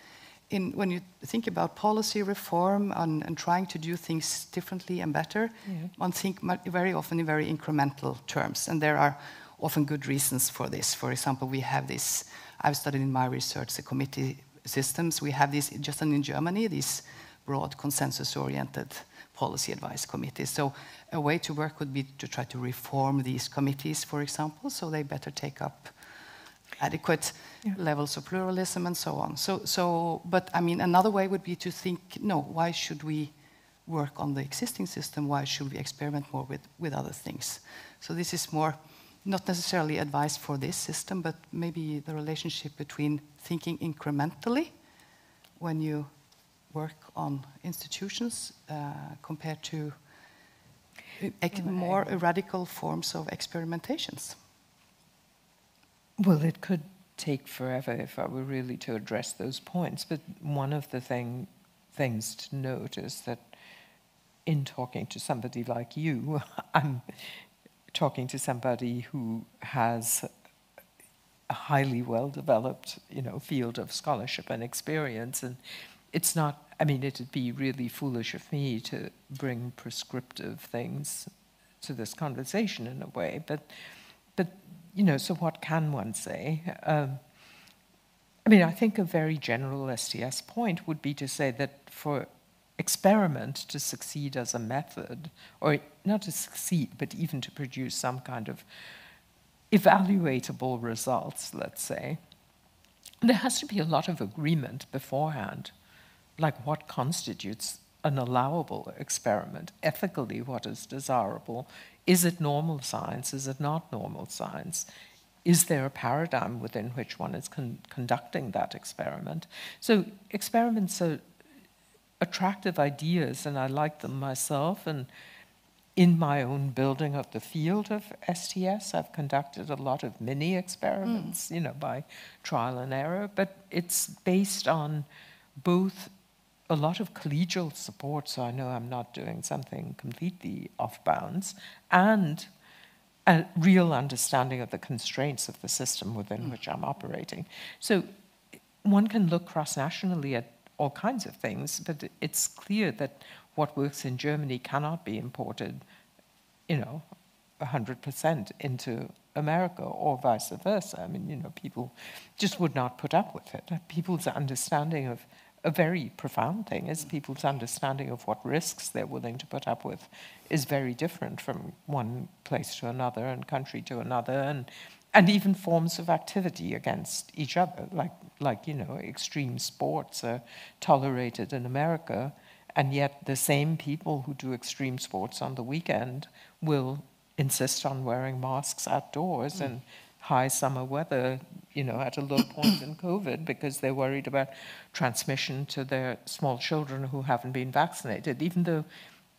in, when you think about policy reform and, and trying to do things differently and better, Yeah. one think very often in very incremental terms, and there are often good reasons for this. For example, we have this. I've studied in my research the committee systems. We have this just in Germany these broad consensus-oriented policy advice committees. So a way to work would be to try to reform these committees, for example, so they better take up adequate Yeah. levels of pluralism and so on. So, so, but I mean, another way would be to think, no, why should we work on the existing system? Why should we experiment more with, with other things? So this is more, not necessarily advice for this system, but maybe the relationship between thinking incrementally when you work on institutions uh, compared to uh, ec- more radical forms of experimentations. Well, it could take forever if I were really to address those points. But one of the thing, things to note is that in talking to somebody like you, I'm talking to somebody who has a highly well developed, you know, field of scholarship and experience. And it's not, I mean, it'd be really foolish of me to bring prescriptive things to this conversation in a way. But, you know, so what can one say? Um, I mean, I think a very general STS point would be to say that for experiment to succeed as a method, or not to succeed, but even to produce some kind of evaluatable results, let's say, there has to be a lot of agreement beforehand, like what constitutes an allowable experiment, ethically what is desirable. Is it normal science? Is it not normal science? Is there a paradigm within which one is con- conducting that experiment? So experiments are attractive ideas, and I like them myself. And in my own building of the field of STS, I've conducted a lot of mini experiments, mm. you know, by trial and error. But it's based on both a lot of collegial support, so I know I'm not doing something completely off bounds, and a real understanding of the constraints of the system within mm. which I'm operating. So one can look cross nationally at all kinds of things, but it's clear that what works in Germany cannot be imported, you know, 100% into America or vice versa. I mean, you know, people just would not put up with it. People's understanding of a very profound thing is people's understanding of what risks they're willing to put up with is very different from one place to another and country to another and and even forms of activity against each other. Like like you know extreme sports are tolerated in America and yet the same people who do extreme sports on the weekend will insist on wearing masks outdoors hmm. and high summer weather, you know, at a low point in COVID because they're worried about transmission to their small children who haven't been vaccinated, even though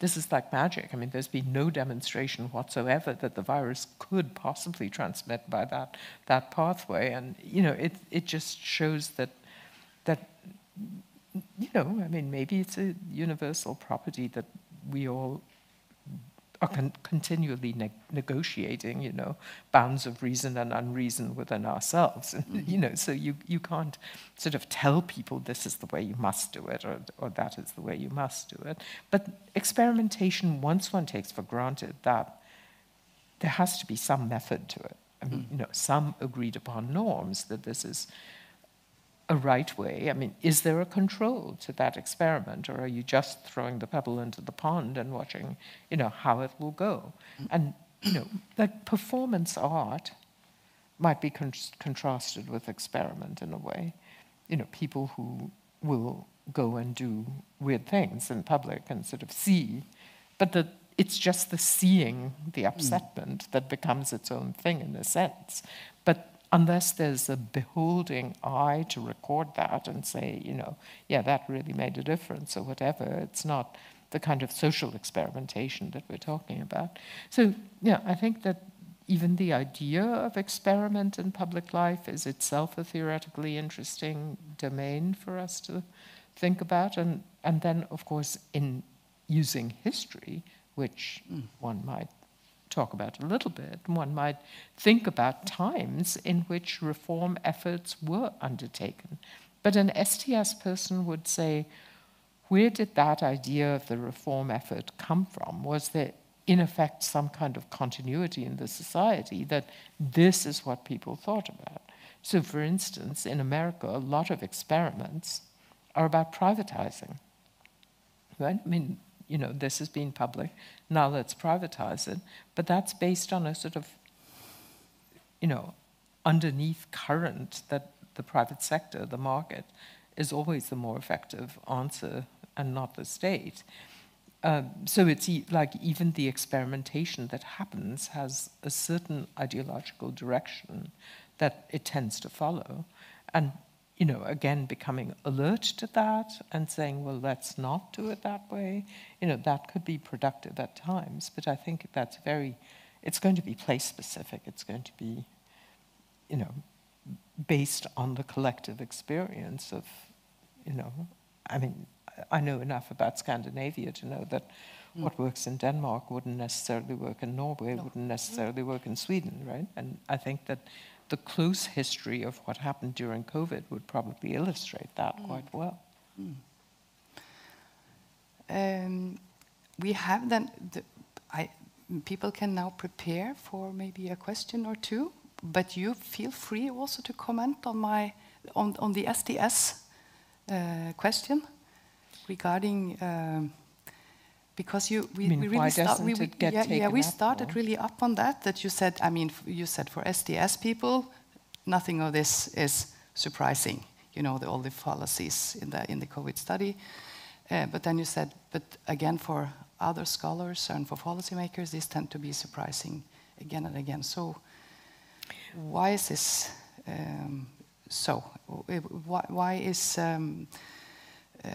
this is like magic. I mean, there's been no demonstration whatsoever that the virus could possibly transmit by that, that pathway. And, you know, it, it just shows that, that, you know, I mean, maybe it's a universal property that we all are con- continually ne- negotiating, you know, bounds of reason and unreason within ourselves. And, mm-hmm. You know, so you, you can't sort of tell people this is the way you must do it or, or that is the way you must do it. But experimentation, once one takes for granted that there has to be some method to it, I mean, mm-hmm. you know, some agreed upon norms that this is a right way? I mean, is there a control to that experiment, or are you just throwing the pebble into the pond and watching, you know, how it will go? And you know, like performance art might be con- contrasted with experiment in a way. You know, people who will go and do weird things in public and sort of see, but that it's just the seeing, the hmm. upsetment, that becomes its own thing in a sense. Unless there's a beholding eye to record that and say, you know, yeah, that really made a difference or whatever, it's not the kind of social experimentation that we're talking about. So, yeah, I think that even the idea of experiment in public life is itself a theoretically interesting domain for us to think about. And, and then, of course, in using history, which mm. one might talk about a little bit, one might think about times in which reform efforts were undertaken. But an STS person would say, where did that idea of the reform effort come from? Was there, in effect, some kind of continuity in the society that this is what people thought about? So, for instance, in America, a lot of experiments are about privatizing. Right? I mean, you know, this has been public, now let's privatize it. But that's based on a sort of, you know, underneath current that the private sector, the market, is always the more effective answer and not the state. Um, so it's e like even the experimentation that happens has a certain ideological direction that it tends to follow. And, you know, again, becoming alert to that and saying, well, let's not do it that way, you know, that could be productive at times. But I think that's very, it's going to be place specific. It's going to be, you know, based on the collective experience of, you know, I mean, I know enough about Scandinavia to know that mm. what works in Denmark wouldn't necessarily work in Norway, no. wouldn't necessarily work in Sweden, right? And I think that the close history of what happened during COVID would probably illustrate that mm. quite well. Mm. Um, we have then, the, I, people can now prepare for maybe a question or two but you feel free also to comment on my on, on the STS uh, question regarding um, because you we, we really start, we, we yeah, yeah we started really up on that that you said I mean you said for STS people nothing of this is surprising you know the, all the fallacies in the in the COVID study uh, but then you said but again for other scholars and for policymakers these tend to be surprising again and again so why is this um, so? Why, why is um,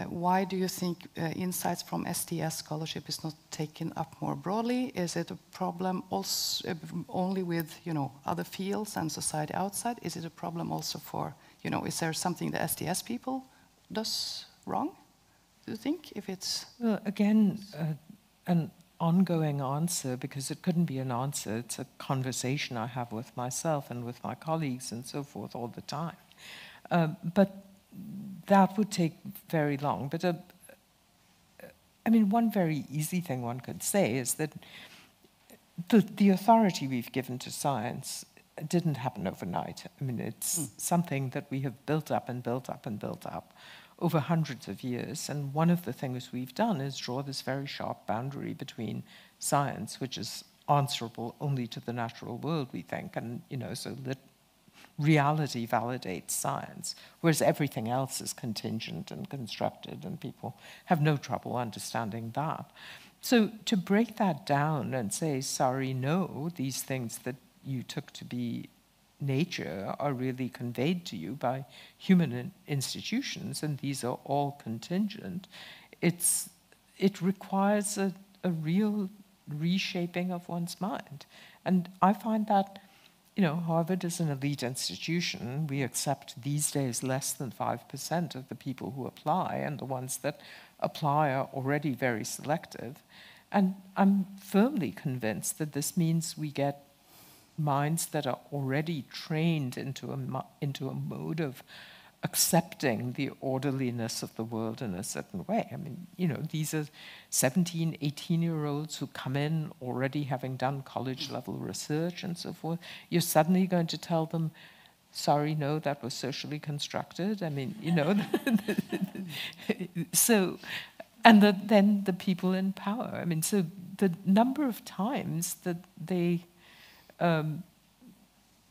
why do you think uh, insights from STS scholarship is not taken up more broadly? Is it a problem also uh, only with you know other fields and society outside? Is it a problem also for you know? Is there something the STS people does wrong? Do you think if it's well again uh, an ongoing answer because it couldn't be an answer. It's a conversation I have with myself and with my colleagues and so forth all the time. But that would take very long. But uh, I mean, one very easy thing one could say is that the, the authority we've given to science didn't happen overnight. I mean, it's mm. something that we have built up and built up and built up over hundreds of years. And one of the things we've done is draw this very sharp boundary between science, which is answerable only to the natural world, we think, and you know, so that reality validates science, whereas everything else is contingent and constructed, and people have no trouble understanding that. So to break that down and say, sorry, no, these things that you took to be nature are really conveyed to you by human institutions, and these are all contingent, it's, it requires a, a real reshaping of one's mind. And I find that, you know, Harvard is an elite institution. We accept these days less than 5% of the people who apply, and the ones that apply are already very selective. And I'm firmly convinced that this means we get minds that are already trained into a, into a mode of accepting the orderliness of the world in a certain way. I mean, you know, these are 17, 18 year olds who come in already having done college level research and so forth. You're suddenly going to tell them, sorry, no, that was socially constructed. I mean, you know, so, and the, then the people in power. I mean, so the number of times that they um,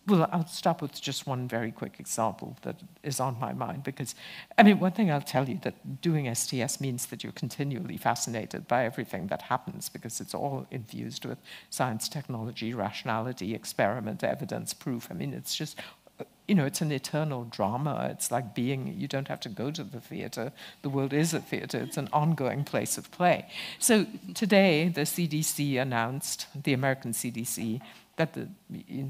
well, I'll stop with just one very quick example that is on my mind because, I mean, one thing I'll tell you that doing STS means that you're continually fascinated by everything that happens because it's all infused with science, technology, rationality, experiment, evidence, proof. I mean, it's just, you know, it's an eternal drama. It's like being, you don't have to go to the theater. The world is a theater. It's an ongoing place of play. So today, the CDC announced, the American CDC, that the,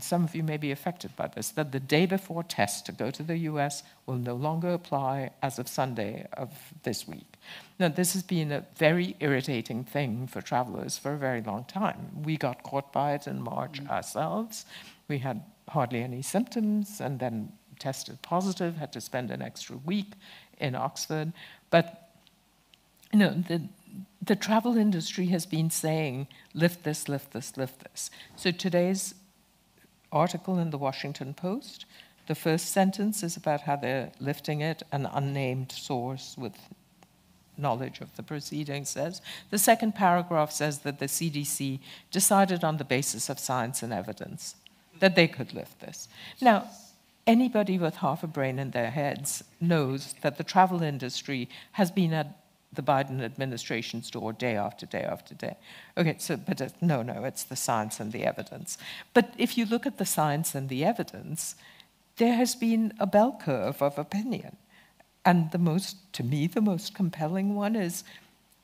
some of you may be affected by this, that the day before test to go to the US will no longer apply as of Sunday of this week. Now, this has been a very irritating thing for travelers for a very long time. We got caught by it in March mm. ourselves. We had hardly any symptoms, and then tested positive had to spend an extra week in Oxford. But you know, the, the travel industry has been saying, lift this, lift this, lift this. So today's article in the Washington Post, the first sentence is about how they're lifting it, an unnamed source with knowledge of the proceedings says. The second paragraph says that the CDC decided on the basis of science and evidence that they could lift this. Now, anybody with half a brain in their heads knows that the travel industry has been at the Biden administration's door day after day after day. Okay, so, but uh, no, no, it's the science and the evidence. But if you look at the science and the evidence, there has been a bell curve of opinion. And the most, to me, the most compelling one is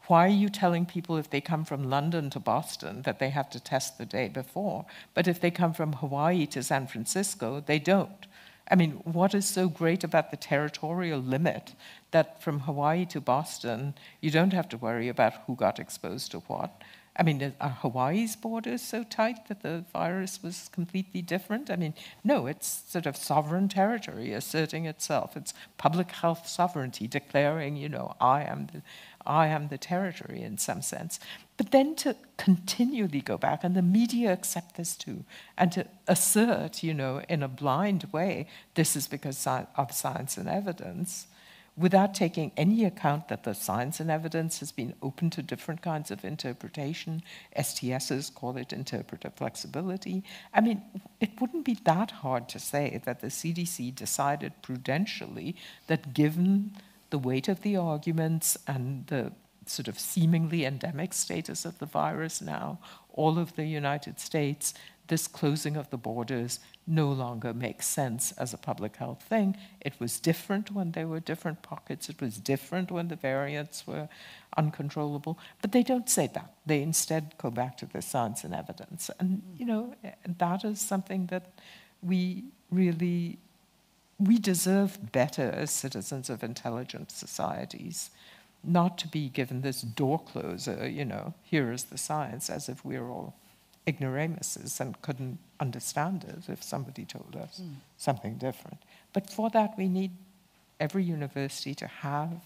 why are you telling people if they come from London to Boston that they have to test the day before? But if they come from Hawaii to San Francisco, they don't. I mean, what is so great about the territorial limit that from Hawaii to Boston, you don't have to worry about who got exposed to what? I mean, are Hawaii's borders so tight that the virus was completely different? I mean, no, it's sort of sovereign territory asserting itself. It's public health sovereignty declaring, you know, I am the, I am the territory in some sense. But then to continually go back, and the media accept this too, and to assert, you know, in a blind way, this is because of science and evidence, without taking any account that the science and evidence has been open to different kinds of interpretation. STSs call it interpretive flexibility. I mean, it wouldn't be that hard to say that the CDC decided prudentially that given the weight of the arguments and the sort of seemingly endemic status of the virus now, all of the United States, this closing of the borders no longer makes sense as a public health thing. It was different when there were different pockets, it was different when the variants were uncontrollable, but they don't say that. They instead go back to the science and evidence. And, you know, that is something that we really we deserve better as citizens of intelligent societies, not to be given this door closer, you know, here is the science, as if we're all ignoramuses and couldn't understand it if somebody told us mm. something different. But for that, we need every university to have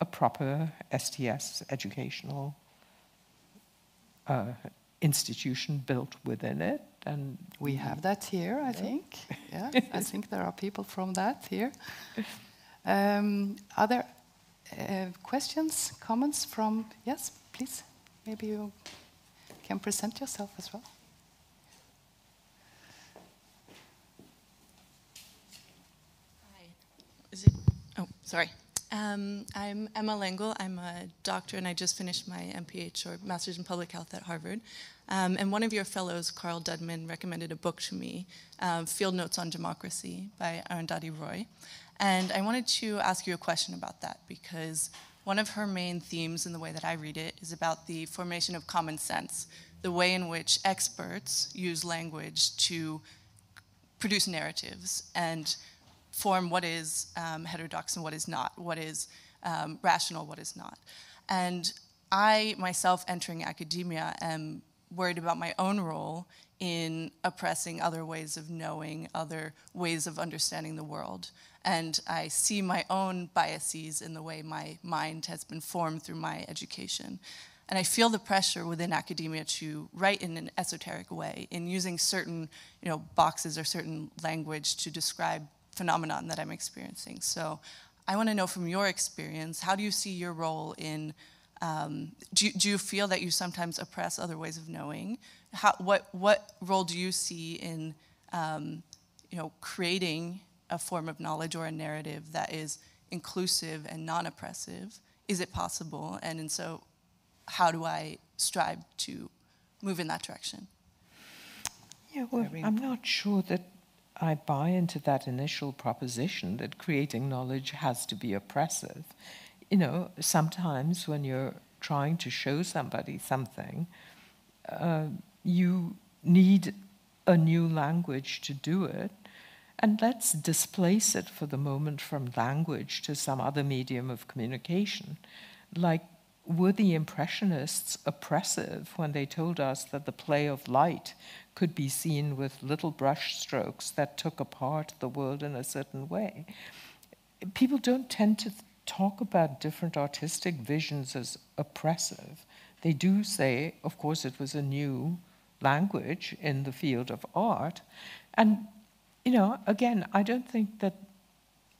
a proper STS educational uh, institution built within it and we have that here, I yeah. think. Yeah, I think there are people from that here. Um, are there uh, questions, comments from? Yes, please. Maybe you can present yourself as well. Hi. Is it? Oh, sorry. Um, I'm Emma Lengel. I'm a doctor, and I just finished my MPH or Master's in Public Health at Harvard. Um, and one of your fellows, Carl Dudman, recommended a book to me, um, Field Notes on Democracy by Arundhati Roy. And I wanted to ask you a question about that because one of her main themes in the way that I read it is about the formation of common sense, the way in which experts use language to produce narratives and form what is um, heterodox and what is not, what is um, rational, what is not. And I, myself, entering academia, am worried about my own role in oppressing other ways of knowing, other ways of understanding the world. And I see my own biases in the way my mind has been formed through my education. And I feel the pressure within academia to write in an esoteric way, in using certain you know, boxes or certain language to describe phenomenon that I'm experiencing. So I want to know from your experience, how do you see your role in, um, do, do you feel that you sometimes oppress other ways of knowing? How, what, what role do you see in, um, you know, creating a form of knowledge or a narrative that is inclusive and non-oppressive? Is it possible? And, and so how do I strive to move in that direction? Yeah, well, I'm not sure that I buy into that initial proposition that creating knowledge has to be oppressive. You know, sometimes when you're trying to show somebody something, uh, you need a new language to do it. And let's displace it for the moment from language to some other medium of communication. Like were the Impressionists oppressive when they told us that the play of light could be seen with little brush strokes that took apart the world in a certain way? People don't tend to talk about different artistic visions as oppressive. They do say, of course, it was a new language in the field of art. And, you know, again, I don't think that,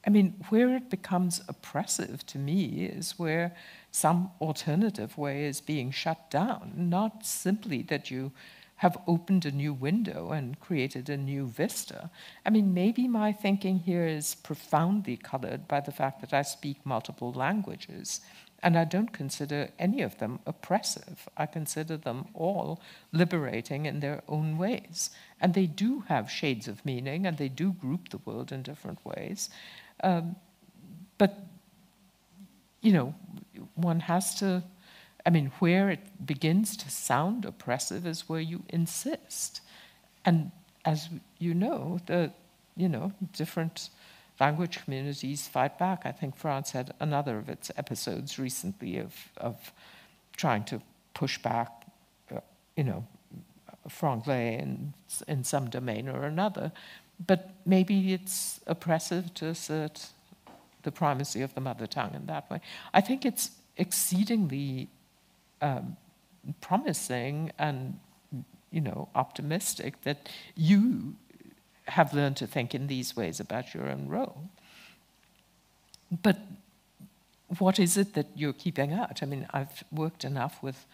I mean, where it becomes oppressive to me is where some alternative way is being shut down, not simply that you have opened a new window and created a new vista. I mean, maybe my thinking here is profoundly colored by the fact that I speak multiple languages. And I don't consider any of them oppressive. I consider them all liberating in their own ways. And they do have shades of meaning and they do group the world in different ways. Um, but, you know, one has to, I mean, where it begins to sound oppressive is where you insist. And as you know, the, you know, different language communities fight back. I think France had another of its episodes recently of, of trying to push back, uh, you know, franglais in, in some domain or another. But maybe it's oppressive to assert the primacy of the mother tongue in that way. I think it's exceedingly um, promising and you know optimistic that you have learned to think in these ways about your own role. But what is it that you're keeping out? I mean, I've worked enough with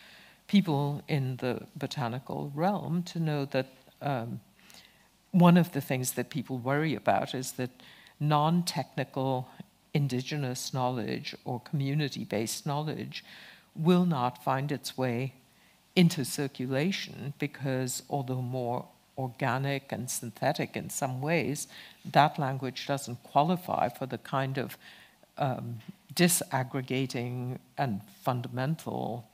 people in the botanical realm to know that um, one of the things that people worry about is that non technical indigenous knowledge or community based knowledge will not find its way into circulation because, although more organic and synthetic in some ways, that language doesn't qualify for the kind of um, disaggregating and fundamental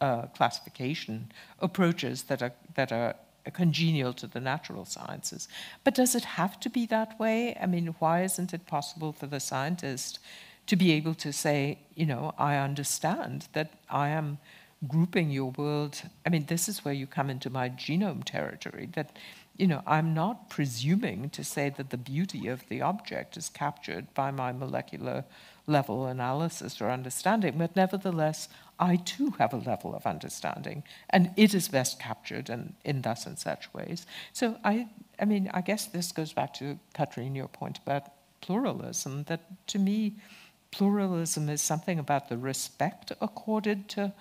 uh, classification approaches that are, that are congenial to the natural sciences. But does it have to be that way? I mean, why isn't it possible for the scientist to be able to say, you know, I understand that I am grouping your world. I mean, this is where you come into my genome territory that, you know, I'm not presuming to say that the beauty of the object is captured by my molecular level analysis or understanding, but nevertheless, I too have a level of understanding, and it is best captured in, in thus and such ways. So I, I mean, I guess this goes back to Cathrine, your point about pluralism, that to me, pluralism is something about the respect accorded to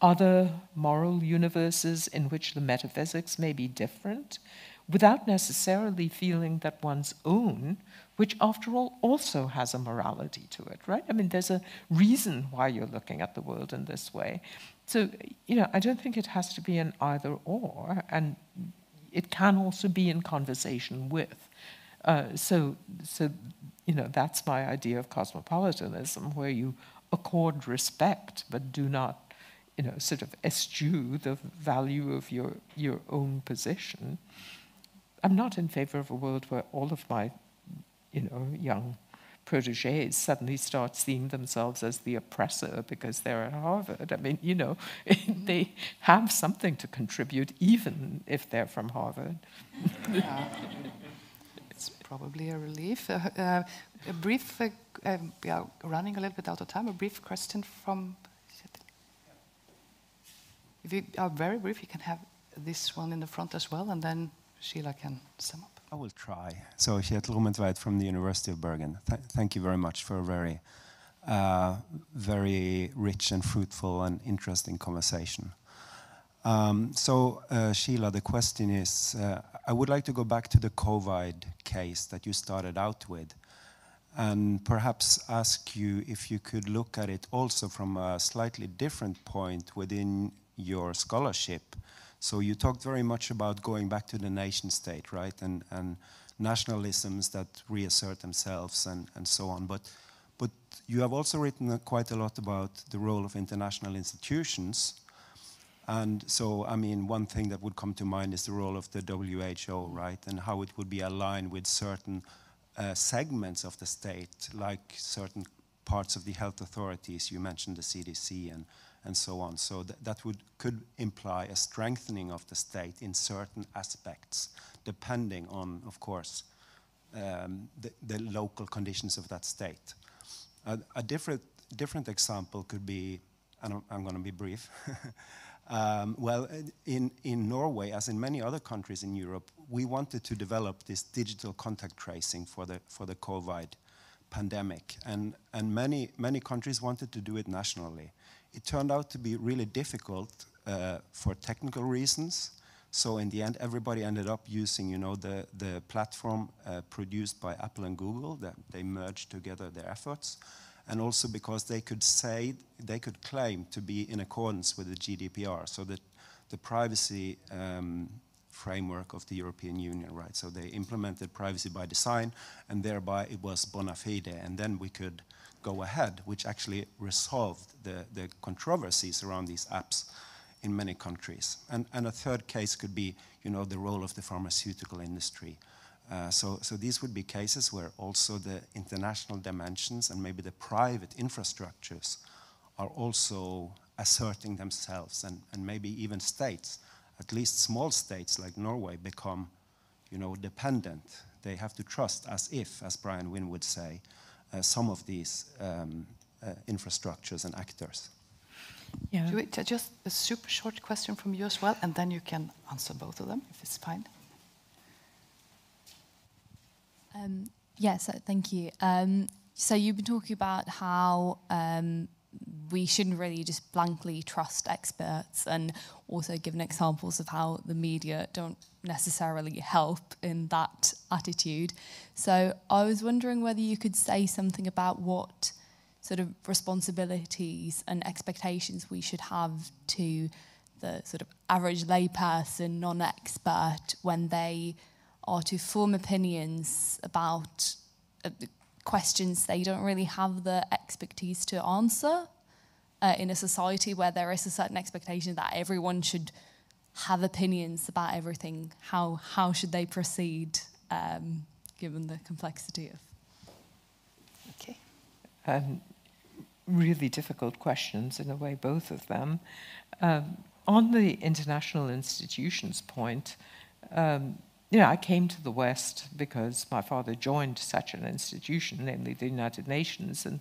other moral universes in which the metaphysics may be different, without necessarily feeling that one's own, which after all also has a morality to it, right? I mean, there's a reason why you're looking at the world in this way. So, you know, I don't think it has to be an either or, and it can also be in conversation with. Uh, so, so, you know, that's my idea of cosmopolitanism, where you accord respect but do not you know, sort of eschew the value of your, your own position. I'm not in favor of a world where all of my, you know, young proteges suddenly start seeing themselves as the oppressor because they're at Harvard. I mean, you know, they have something to contribute even if they're from Harvard. yeah. It's probably a relief. Uh, uh, a brief, uh, um, we are running a little bit out of time. A brief question from if you are very brief, you can have this one in the front as well, and then Sheila can sum up. I will try. So, Kjetil Rommetveit from the University of Bergen. Th thank you very much for a very, uh, very rich and fruitful and interesting conversation. Um, so, uh, Sheila, the question is uh, I would like to go back to the COVID case that you started out with and perhaps ask you if you could look at it also from a slightly different point within your scholarship. So you talked very much about going back to the nation state, right? And, and nationalisms that reassert themselves and, and so on. But, but you have also written quite a lot about the role of international institutions. And so, I mean, one thing that would come to mind is the role of the WHO, right? And how it would be aligned with certain uh, segments of the state, like certain parts of the health authorities. You mentioned the CDC and, and so on. So th that would, could imply a strengthening of the state in certain aspects, depending on, of course, um, the, the, local conditions of that state. A different, different example could be, and I'm, I'm going to be brief. um, well, in, in Norway, as in many other countries in Europe, we wanted to develop this digital contact tracing for the, for the COVID pandemic. And, and many, many countries wanted to do it nationally. It turned out to be really difficult uh, for technical reasons. So in the end, everybody ended up using, you know, the, the platform uh, produced by Apple and Google. That they merged together their efforts, and also because they could say they could claim to be in accordance with the GDPR, so that the privacy um, framework of the European Union, right? So they implemented privacy by design, and thereby it was bona fide, and then we could go ahead, which actually resolved the, the controversies around these apps in many countries. And, and a third case could be, you know, the role of the pharmaceutical industry. Uh, so, so these would be cases where also the international dimensions and maybe the private infrastructures are also asserting themselves and, and maybe even states at least small states like Norway become, you know, dependent. They have to trust as if, as Brian Wynne would say, some of these um, uh, infrastructures and actors. Yeah. just a super short question from you as well, and then you can answer both of them if it's fine. Um, yes, uh, thank you. Um, so you've been talking about how um, we shouldn't really just blankly trust experts and also given examples of how the media don't necessarily help in that attitude. So I was wondering whether you could say something about what sort of responsibilities and expectations we should have to the sort of average layperson, non-expert, when they are to form opinions about uh, questions they don't really have the expertise to answer uh, in a society where there is a certain expectation that everyone should have opinions about everything, how, how should they proceed um, given the complexity of? Okay. Um, really difficult questions in a way, both of them. Um, on the international institutions point, um, you know, I came to the West because my father joined such an institution, namely the United Nations, and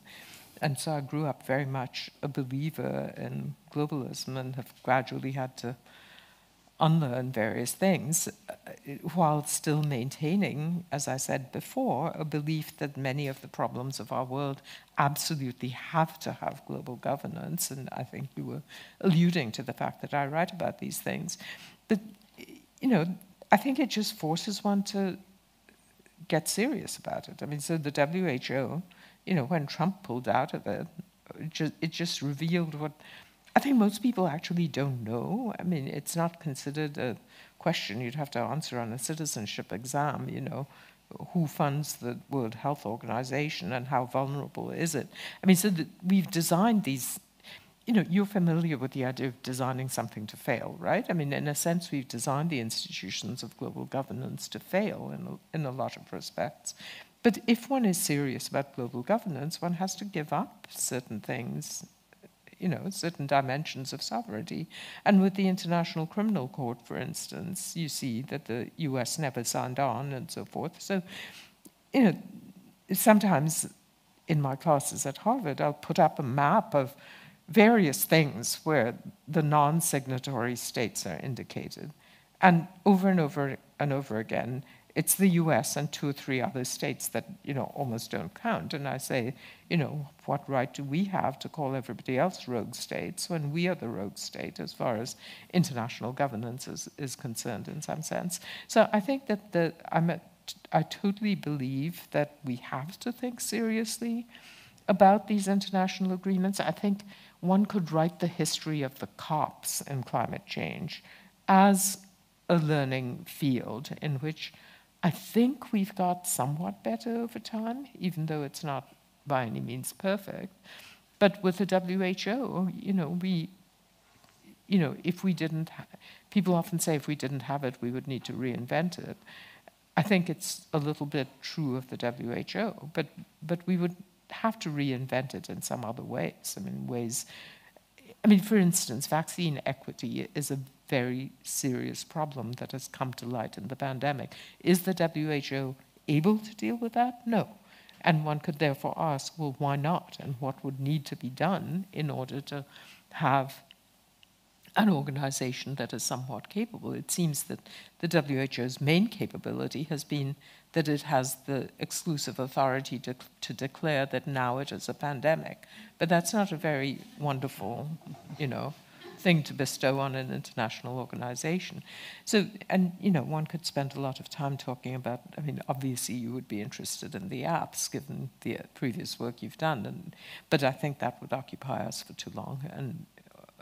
and so I grew up very much a believer in globalism and have gradually had to unlearn various things uh, while still maintaining, as I said before, a belief that many of the problems of our world absolutely have to have global governance. And I think you were alluding to the fact that I write about these things. But, you know, I think it just forces one to get serious about it. I mean, so the WHO you know, when Trump pulled out of it, it just, it just revealed what I think most people actually don't know. I mean, it's not considered a question you'd have to answer on a citizenship exam, you know, who funds the World Health Organization and how vulnerable is it? I mean, so we've designed these, you know, you're familiar with the idea of designing something to fail, right? I mean, in a sense, we've designed the institutions of global governance to fail in a, in a lot of respects. But if one is serious about global governance, one has to give up certain things, you know, certain dimensions of sovereignty. And with the International Criminal Court, for instance, you see that the US never signed on and so forth. So, you know, sometimes in my classes at Harvard, I'll put up a map of various things where the non signatory states are indicated. And over and over and over again, it's the US and two or three other states that, you know, almost don't count. And I say, you know, what right do we have to call everybody else rogue states when we are the rogue state as far as international governance is, is concerned in some sense? So I think that the, I'm a, I totally believe that we have to think seriously about these international agreements. I think one could write the history of the COPs in climate change as a learning field in which I think we've got somewhat better over time, even though it's not by any means perfect. But with the WHO, you know, we, you know, if we didn't, people often say if we didn't have it, we would need to reinvent it. I think it's a little bit true of the WHO, but but we would have to reinvent it in some other ways. I mean, ways I mean, for instance, vaccine equity is a very serious problem that has come to light in the pandemic. Is the WHO able to deal with that? No. And one could therefore ask, well, why not? And what would need to be done in order to have an organization that is somewhat capable? It seems that the WHO's main capability has been that it has the exclusive authority to, to declare that now it is a pandemic. But that's not a very wonderful, you know, thing to bestow on an international organization. So, and you know, one could spend a lot of time talking about. I mean, obviously, you would be interested in the apps given the previous work you've done, and but I think that would occupy us for too long. And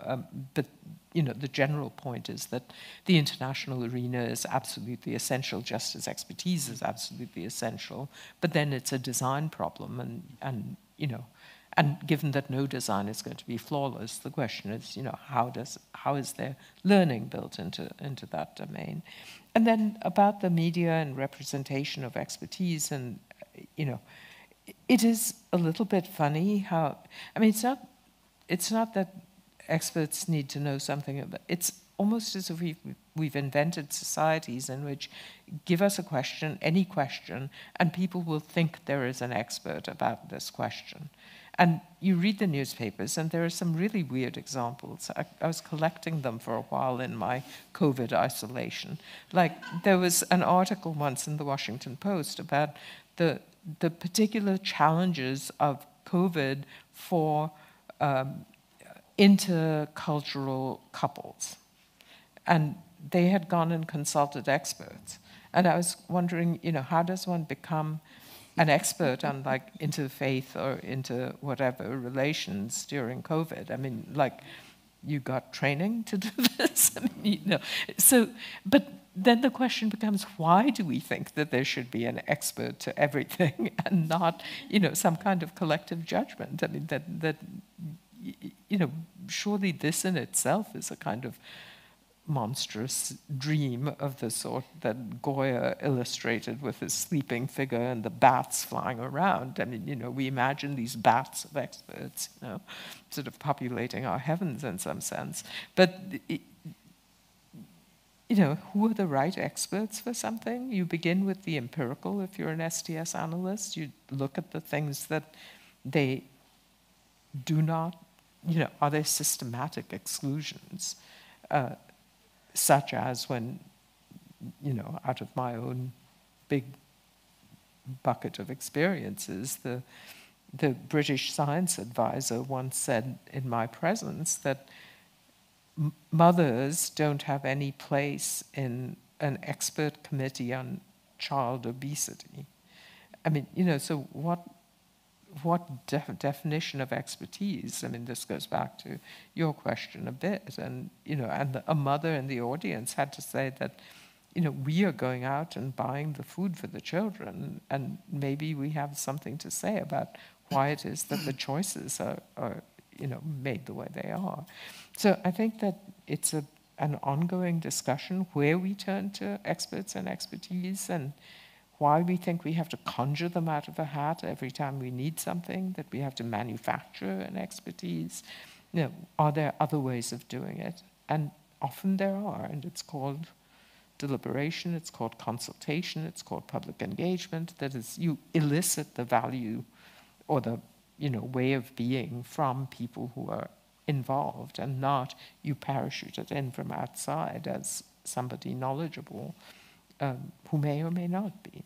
um, but you know, the general point is that the international arena is absolutely essential, just as expertise is absolutely essential. But then it's a design problem, and and you know and given that no design is going to be flawless, the question is, you know, how does how is there learning built into into that domain? And then about the media and representation of expertise, and you know, it is a little bit funny how I mean, it's not it's not that experts need to know something about it's almost as if we've, we've invented societies in which give us a question, any question, and people will think there is an expert about this question. And you read the newspapers, and there are some really weird examples. I, I, was collecting them for a while in my COVID isolation. Like, there was an article once in the Washington Post about the, the particular challenges of COVID for um, intercultural couples. And they had gone and consulted experts. And I was wondering, you know, how does one become an expert on like interfaith or into whatever relations during COVID. I mean, like you got training to do this. I mean, you know, so but then the question becomes why do we think that there should be an expert to everything and not you know some kind of collective judgment i mean that that you know surely this in itself is a kind of monstrous dream of the sort that Goya illustrated with his sleeping figure and the bats flying around. I mean, you know, we imagine these bats of experts, you know, sort of populating our heavens in some sense. But, it, you know, who are the right experts for something? You begin with the empirical if you're an STS analyst. You look at the things that they do not, you know, are there systematic exclusions? Uh, such as when, you know, out of my own big bucket of experiences, the, the British science advisor once said in my presence that mothers don't have any place in an expert committee on child obesity. I mean, you know, so what what def- definition of expertise? I mean, this goes back to your question a bit, and you know, and the, a mother in the audience had to say that, you know, we are going out and buying the food for the children, and maybe we have something to say about why it is that the choices are, are you know, made the way they are. So I think that it's a an ongoing discussion where we turn to experts and expertise and why we think we have to conjure them out of a hat every time we need something, that we have to manufacture an expertise. You know, are there other ways of doing it? And often there are, and it's called deliberation, it's called consultation, it's called public engagement. That is, you elicit the value or the you know, way of being from people who are involved and not you parachute it in from outside as somebody knowledgeable um, who may or may not be.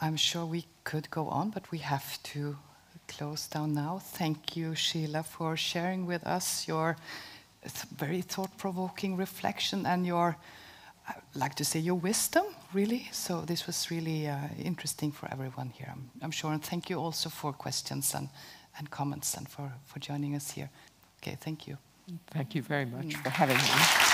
I'm sure we could go on, but we have to close down now. Thank you, Sheila, for sharing with us your th very thought-provoking reflection and your, I'd like to say, your wisdom, really. So this was really uh, interesting for everyone here, I'm, I'm, sure. And thank you also for questions and, and comments and for, for joining us here. Okay, thank you. Thank you very much mm. for having me.